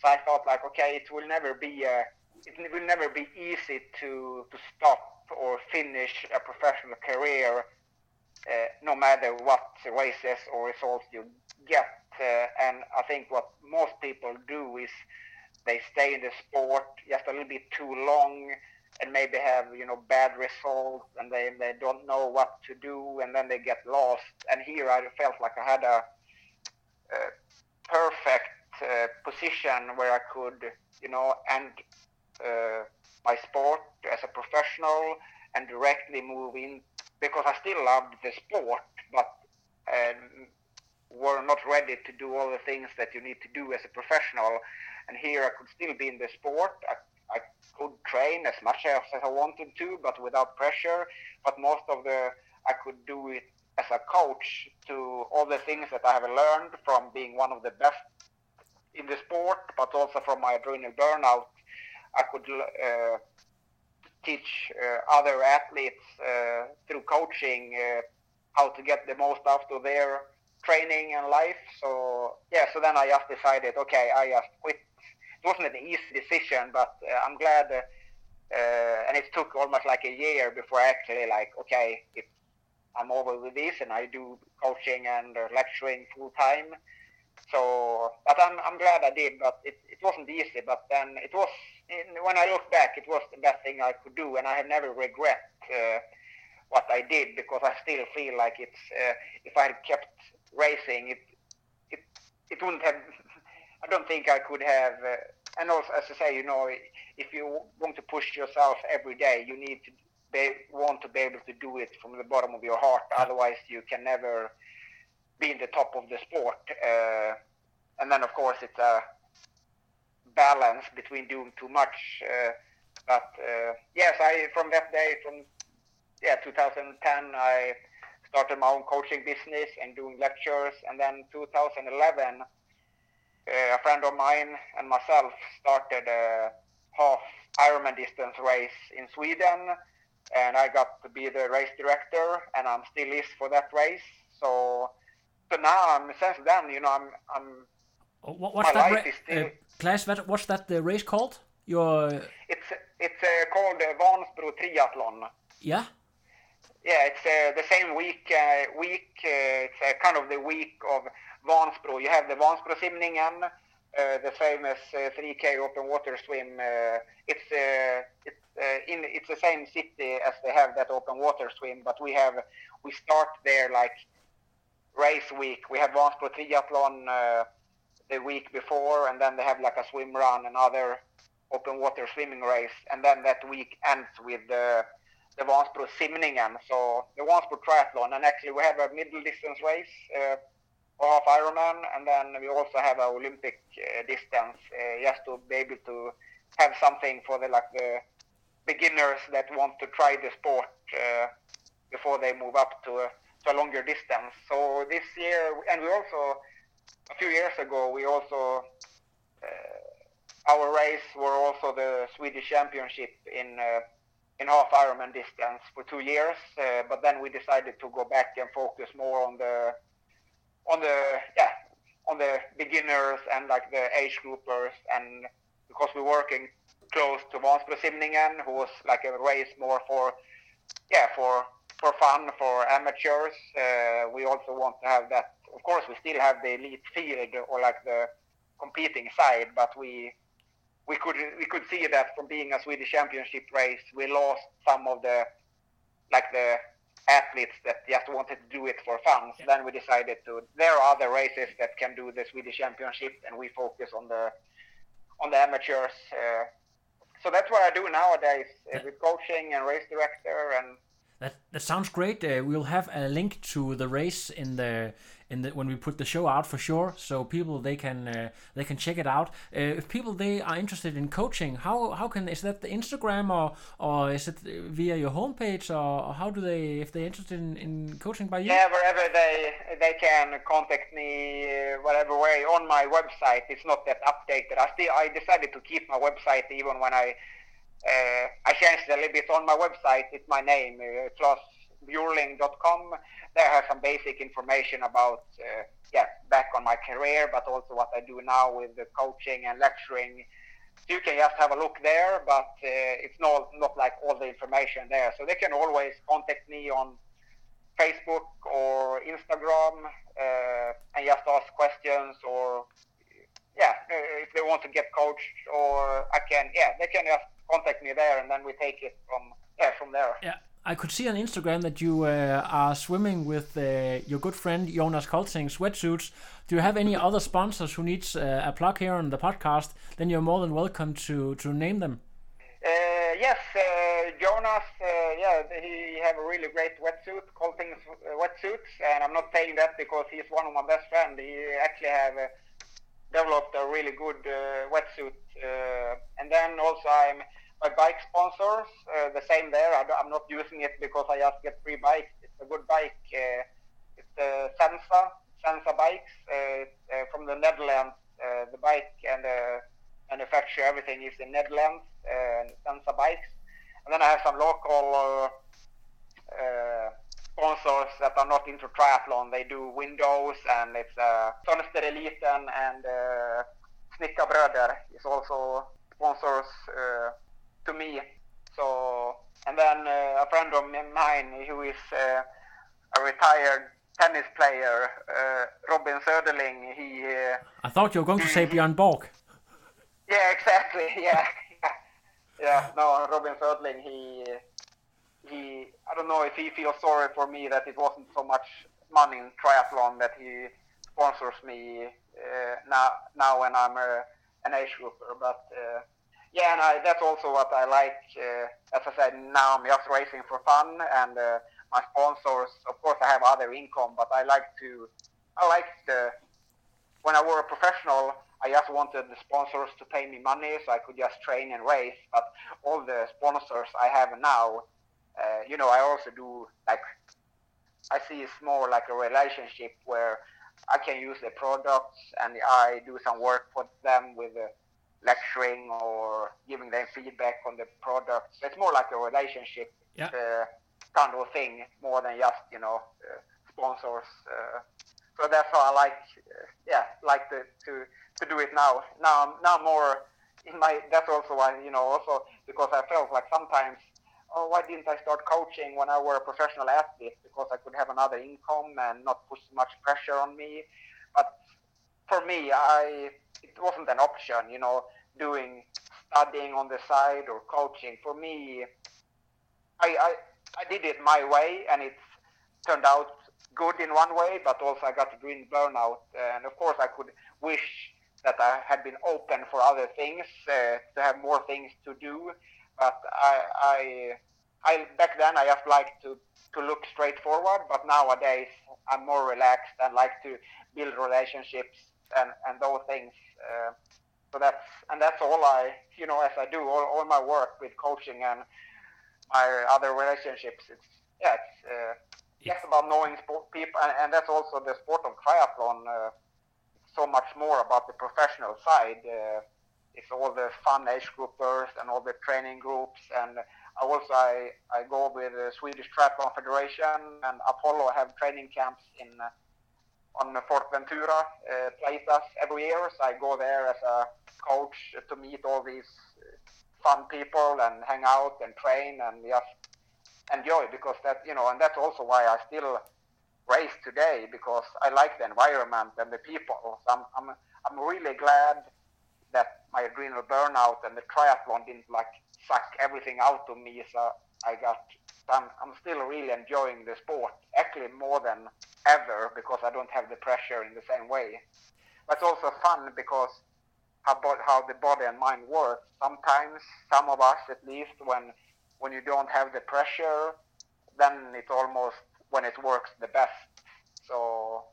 So I thought like, okay, it will never be a it will never be easy to to stop or finish a professional career, uh, no matter what races or results you get. Uh, and I think what most people do is they stay in the sport just a little bit too long and maybe have you know bad results and they, they don't know what to do and then they get lost and here I felt like I had a, a perfect uh, position where I could you know and my sport as a professional and directly move in because I still loved the sport, but um, were not ready to do all the things that you need to do as a professional. And here I could still be in the sport. I, I could train as much as I wanted to, but without pressure. But most of the I could do it as a coach to all the things that I have learned from being one of the best in the sport, but also from my adrenal burnout. I could uh, teach uh, other athletes uh, through coaching how to get the most out of their training and life. So yeah, so then I just decided, okay, I just quit. It wasn't an easy decision, but uh, I'm glad. Uh, uh, and it took almost like a year before I actually like, okay, it, I'm over with this, and I do coaching and lecturing full time. So, but I'm I'm glad I did. But it, it wasn't easy. But then it was. When I look back, it was the best thing I could do, and I have never regret uh, what I did because I still feel like it's. Uh, if I had kept racing, it it it wouldn't have. I don't think I could have. Uh, and also, as I say, you know, if you want to push yourself every day, you need to be, want to be able to do it from the bottom of your heart. Otherwise, you can never be in the top of the sport. Uh, and then, of course, it's a balance between doing too much. Uh, but uh, yes, I from that day, from yeah 2010, I started my own coaching business and doing lectures. And then 2011, uh, a friend of mine and myself started a half Ironman distance race in Sweden. And I got to be the race director, and I'm still is for that race. So, so now I'm since then, you know, I'm I'm. What, what's my that? life Ra- is still. uh, Claes, what, what's that uh, race called? Your It's it's uh, called uh, Vansbro Triathlon. yeah. Yeah, it's uh, the same week. Uh, week. Uh, it's uh, kind of the week of Vansbro. You have the Vansbro Simningen, uh, the famous uh, 3K open water swim. Uh, it's uh, it's uh, in it's the same city as they have that open water swim, but we have we start there like race week. We have Vansbro Triathlon uh, the week before, and then they have like a swim run, another open water swimming race, and then that week ends with the the Vansbro Simningen. So the Vansbro Triathlon, and actually we have a middle distance race, uh, half Ironman, and then we also have a Olympic uh, distance, uh, just to be able to have something for the like the beginners that want to try the sport uh, before they move up to a, to a longer distance. So this year, and we also a few years ago we also uh, our race were also the Swedish Championship in uh, in half Ironman distance for two years. Uh, but then we decided to go back and focus more on the on the yeah on the beginners and like the age groupers and because we're working close to Vansbro Simningen, who was like a race more for yeah for for fun for amateurs. Uh, we also want to have that. Of course, we still have the elite field or like the competing side, but we we could we could see that from being a Swedish Championship race, we lost some of the like the athletes that just wanted to do it for fun. So then we decided to. There are other races that can do the Swedish Championship, and we focus on the on the amateurs. Uh, so that's what I do nowadays uh, with coaching and race director and That that sounds great. Uh, we'll have a link to the race in the in the when we put the show out for sure, so people they can uh, they can check it out. Uh, if people they are interested in coaching, how how can is that the Instagram or or is it via your homepage or, how do they if they're interested in, in coaching by you? Yeah, wherever they they can contact me, uh, whatever way on my website. It's not that updated. I still I decided to keep my website even when I uh, I changed a little bit on my website. It's my name, uh, claesbjorling.com. There I have some basic information about uh, yeah back on my career, but also what I do now with the coaching and lecturing. So you can just have a look there, but uh, it's not not like all the information there. So they can always contact me on Facebook or Instagram uh, and just ask questions or yeah, uh, if they want to get coached or I can yeah they can just contact me there and then we take it from yeah from there. Yeah, I could see on Instagram that you uh, are swimming with uh, your good friend Jonas Colting wetsuits. Do you have any other sponsors who needs uh, a plug here on the podcast? Then you're more than welcome to to name them. Uh, yes, uh, Jonas. Uh, yeah, he have a really great wetsuit, uh, wetsuits, and I'm not saying that because he's one of my best friends. He actually have developed a really good uh, wetsuit. Uh, and then also I'm my bike sponsors, uh, the same there. I, am not using it because I just get free bikes. It's a good bike. It's uh, Sensa, Sensa bikes from the Netherlands. the bike and the manufacturer, everything is in Netherlands, uh, bikes. And then I have some local sponsors that are not into triathlon. They do windows and it's uh, Eliten and uh, Snicka Bröder is also sponsors uh, to me. So and then uh, a friend of mine who is uh, a retired tennis player, uh, Robin Söderling. He. Uh, I thought you were going to say Björn Borg. Yeah, exactly. Yeah, yeah. No, Robin Söderling. He he, I don't know if he feels sorry for me that it wasn't so much money in triathlon that he sponsors me uh, now now when I'm a, an age grouper. But uh, yeah, and I, that's also what I like. Uh, as I said, now I'm just racing for fun, and uh, my sponsors. Of course, I have other income, but I like to. I like the when I were a professional. I just wanted the sponsors to pay me money so I could just train and race. But all the sponsors I have now, uh, you know, I also do like I see it's more like a relationship where I can use the products and I do some work for them with uh, lecturing or giving them feedback on the products. It's more like a relationship yeah. uh, kind of thing more than just you know uh, sponsors. Uh, so that's how I like, uh, yeah, like to, to to do it now. Now, now more in my. That's also why you know also because I felt like sometimes oh, why didn't I start coaching when I were a professional athlete? Because I could have another income and not put so much pressure on me. But for me, I it wasn't an option, you know, doing studying on the side or coaching. For me, I, I, I did it my way and it turned out good in one way, but also I got to green burnout. And of course, I could wish that I had been open for other things, uh, to have more things to do but I, I, I back then I just like to to look straightforward, but nowadays I'm more relaxed and like to build relationships and and those things. Uh, so that's and that's all I you know as I do all, all my work with coaching and my other relationships. It's yeah, it's uh, yeah. just about knowing sport people, and, and that's also the sport of triathlon. Uh, so much more about the professional side. Uh, it's all the fun age groupers and all the training groups and also I, I go with the Swedish Triathlon Federation and Apollo have training camps in uh, on Fuerteventura uh, places every year. So I go there as a coach to meet all these fun people and hang out and train and just enjoy because that you know and that's also why I still race today because I like the environment and the people. So I'm I'm I'm really glad that my adrenal burnout and the triathlon didn't like suck everything out of me. So I got, I'm, I'm still really enjoying the sport, actually more than ever because I don't have the pressure in the same way. But it's also fun because how, how the body and mind work. Sometimes, some of us at least, when when you don't have the pressure, then it's almost when it works the best. So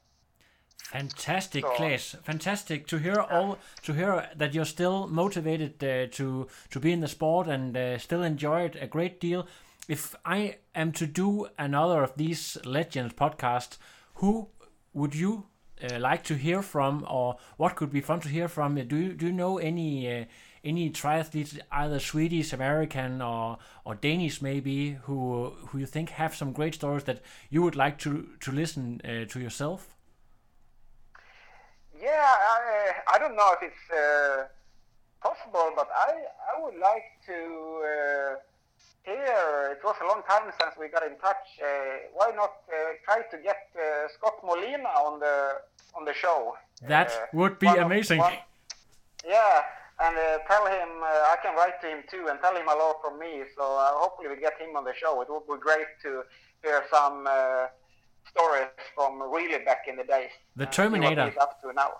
Fantastic, so, Claes. Fantastic to hear all to hear that you're still motivated uh, to to be in the sport and uh, still enjoy it a great deal. If I am to do another of these Legends podcasts, who would you uh, like to hear from, or what could be fun to hear from? Do you do you know any uh, any triathletes, either Swedish, American, or or Danish maybe, who who you think have some great stories that you would like to to listen uh, to yourself? Yeah, I, I don't know if it's uh, possible, but I, I would like to uh, hear. It was a long time since we got in touch. Uh, why not uh, try to get uh, Scott Molina on the on the show? That uh, would be amazing. One, yeah, and tell him I can write to him too, and tell him hello from me. So hopefully we get him on the show. It would be great to hear some stories from really back in the days. The Terminator. up to now.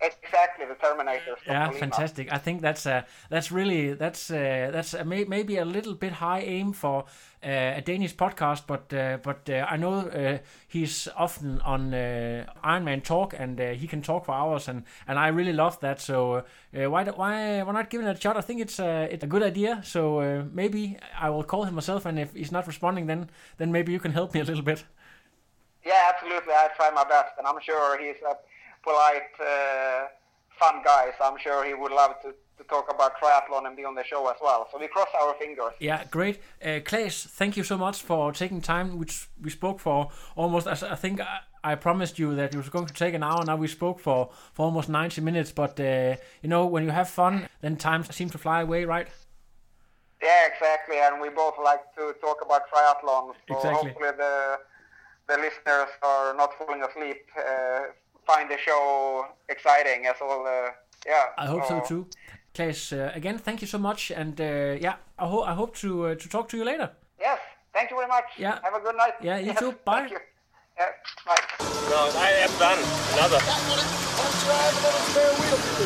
Exactly, the Terminator. Yeah, fantastic. I think that's uh, that's really that's uh, that's uh, may, maybe a little bit high aim for uh, a Danish podcast, but uh, but uh, I know uh, he's often on uh, Iron Man Talk, and uh, he can talk for hours, and, and I really love that. So uh, why don't- why why not give it a shot? I think it's uh, it's a good idea. So uh, maybe I will call him myself, and if he's not responding, then then maybe you can help me a little bit. Yeah, absolutely. I try my best, and I'm sure he's a polite, uh, fun guy. So I'm sure he would love to, to talk about triathlon and be on the show as well. So we cross our fingers. Yeah, great. Uh, Claes, thank you so much for taking time, which we spoke for almost, as I think I, I promised you that it was going to take an hour. Now we spoke for, for almost 90 minutes. But, uh, you know, when you have fun, then time seems to fly away, right? Yeah, exactly. And we both like to talk about triathlon. So Exactly. hopefully the the listeners are not falling asleep. Uh, find the show exciting as well. Uh, yeah. I hope so so too. Claes, uh, again, thank you so much. And uh, yeah, I, ho- I hope to uh, to talk to you later. Yes. Thank you very much. Yeah. Have a good night. Yeah, you Yes, too. Bye. Thank you. Yeah. Bye. No, I am done. Another.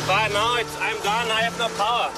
But now it's, I'm done. I have no power.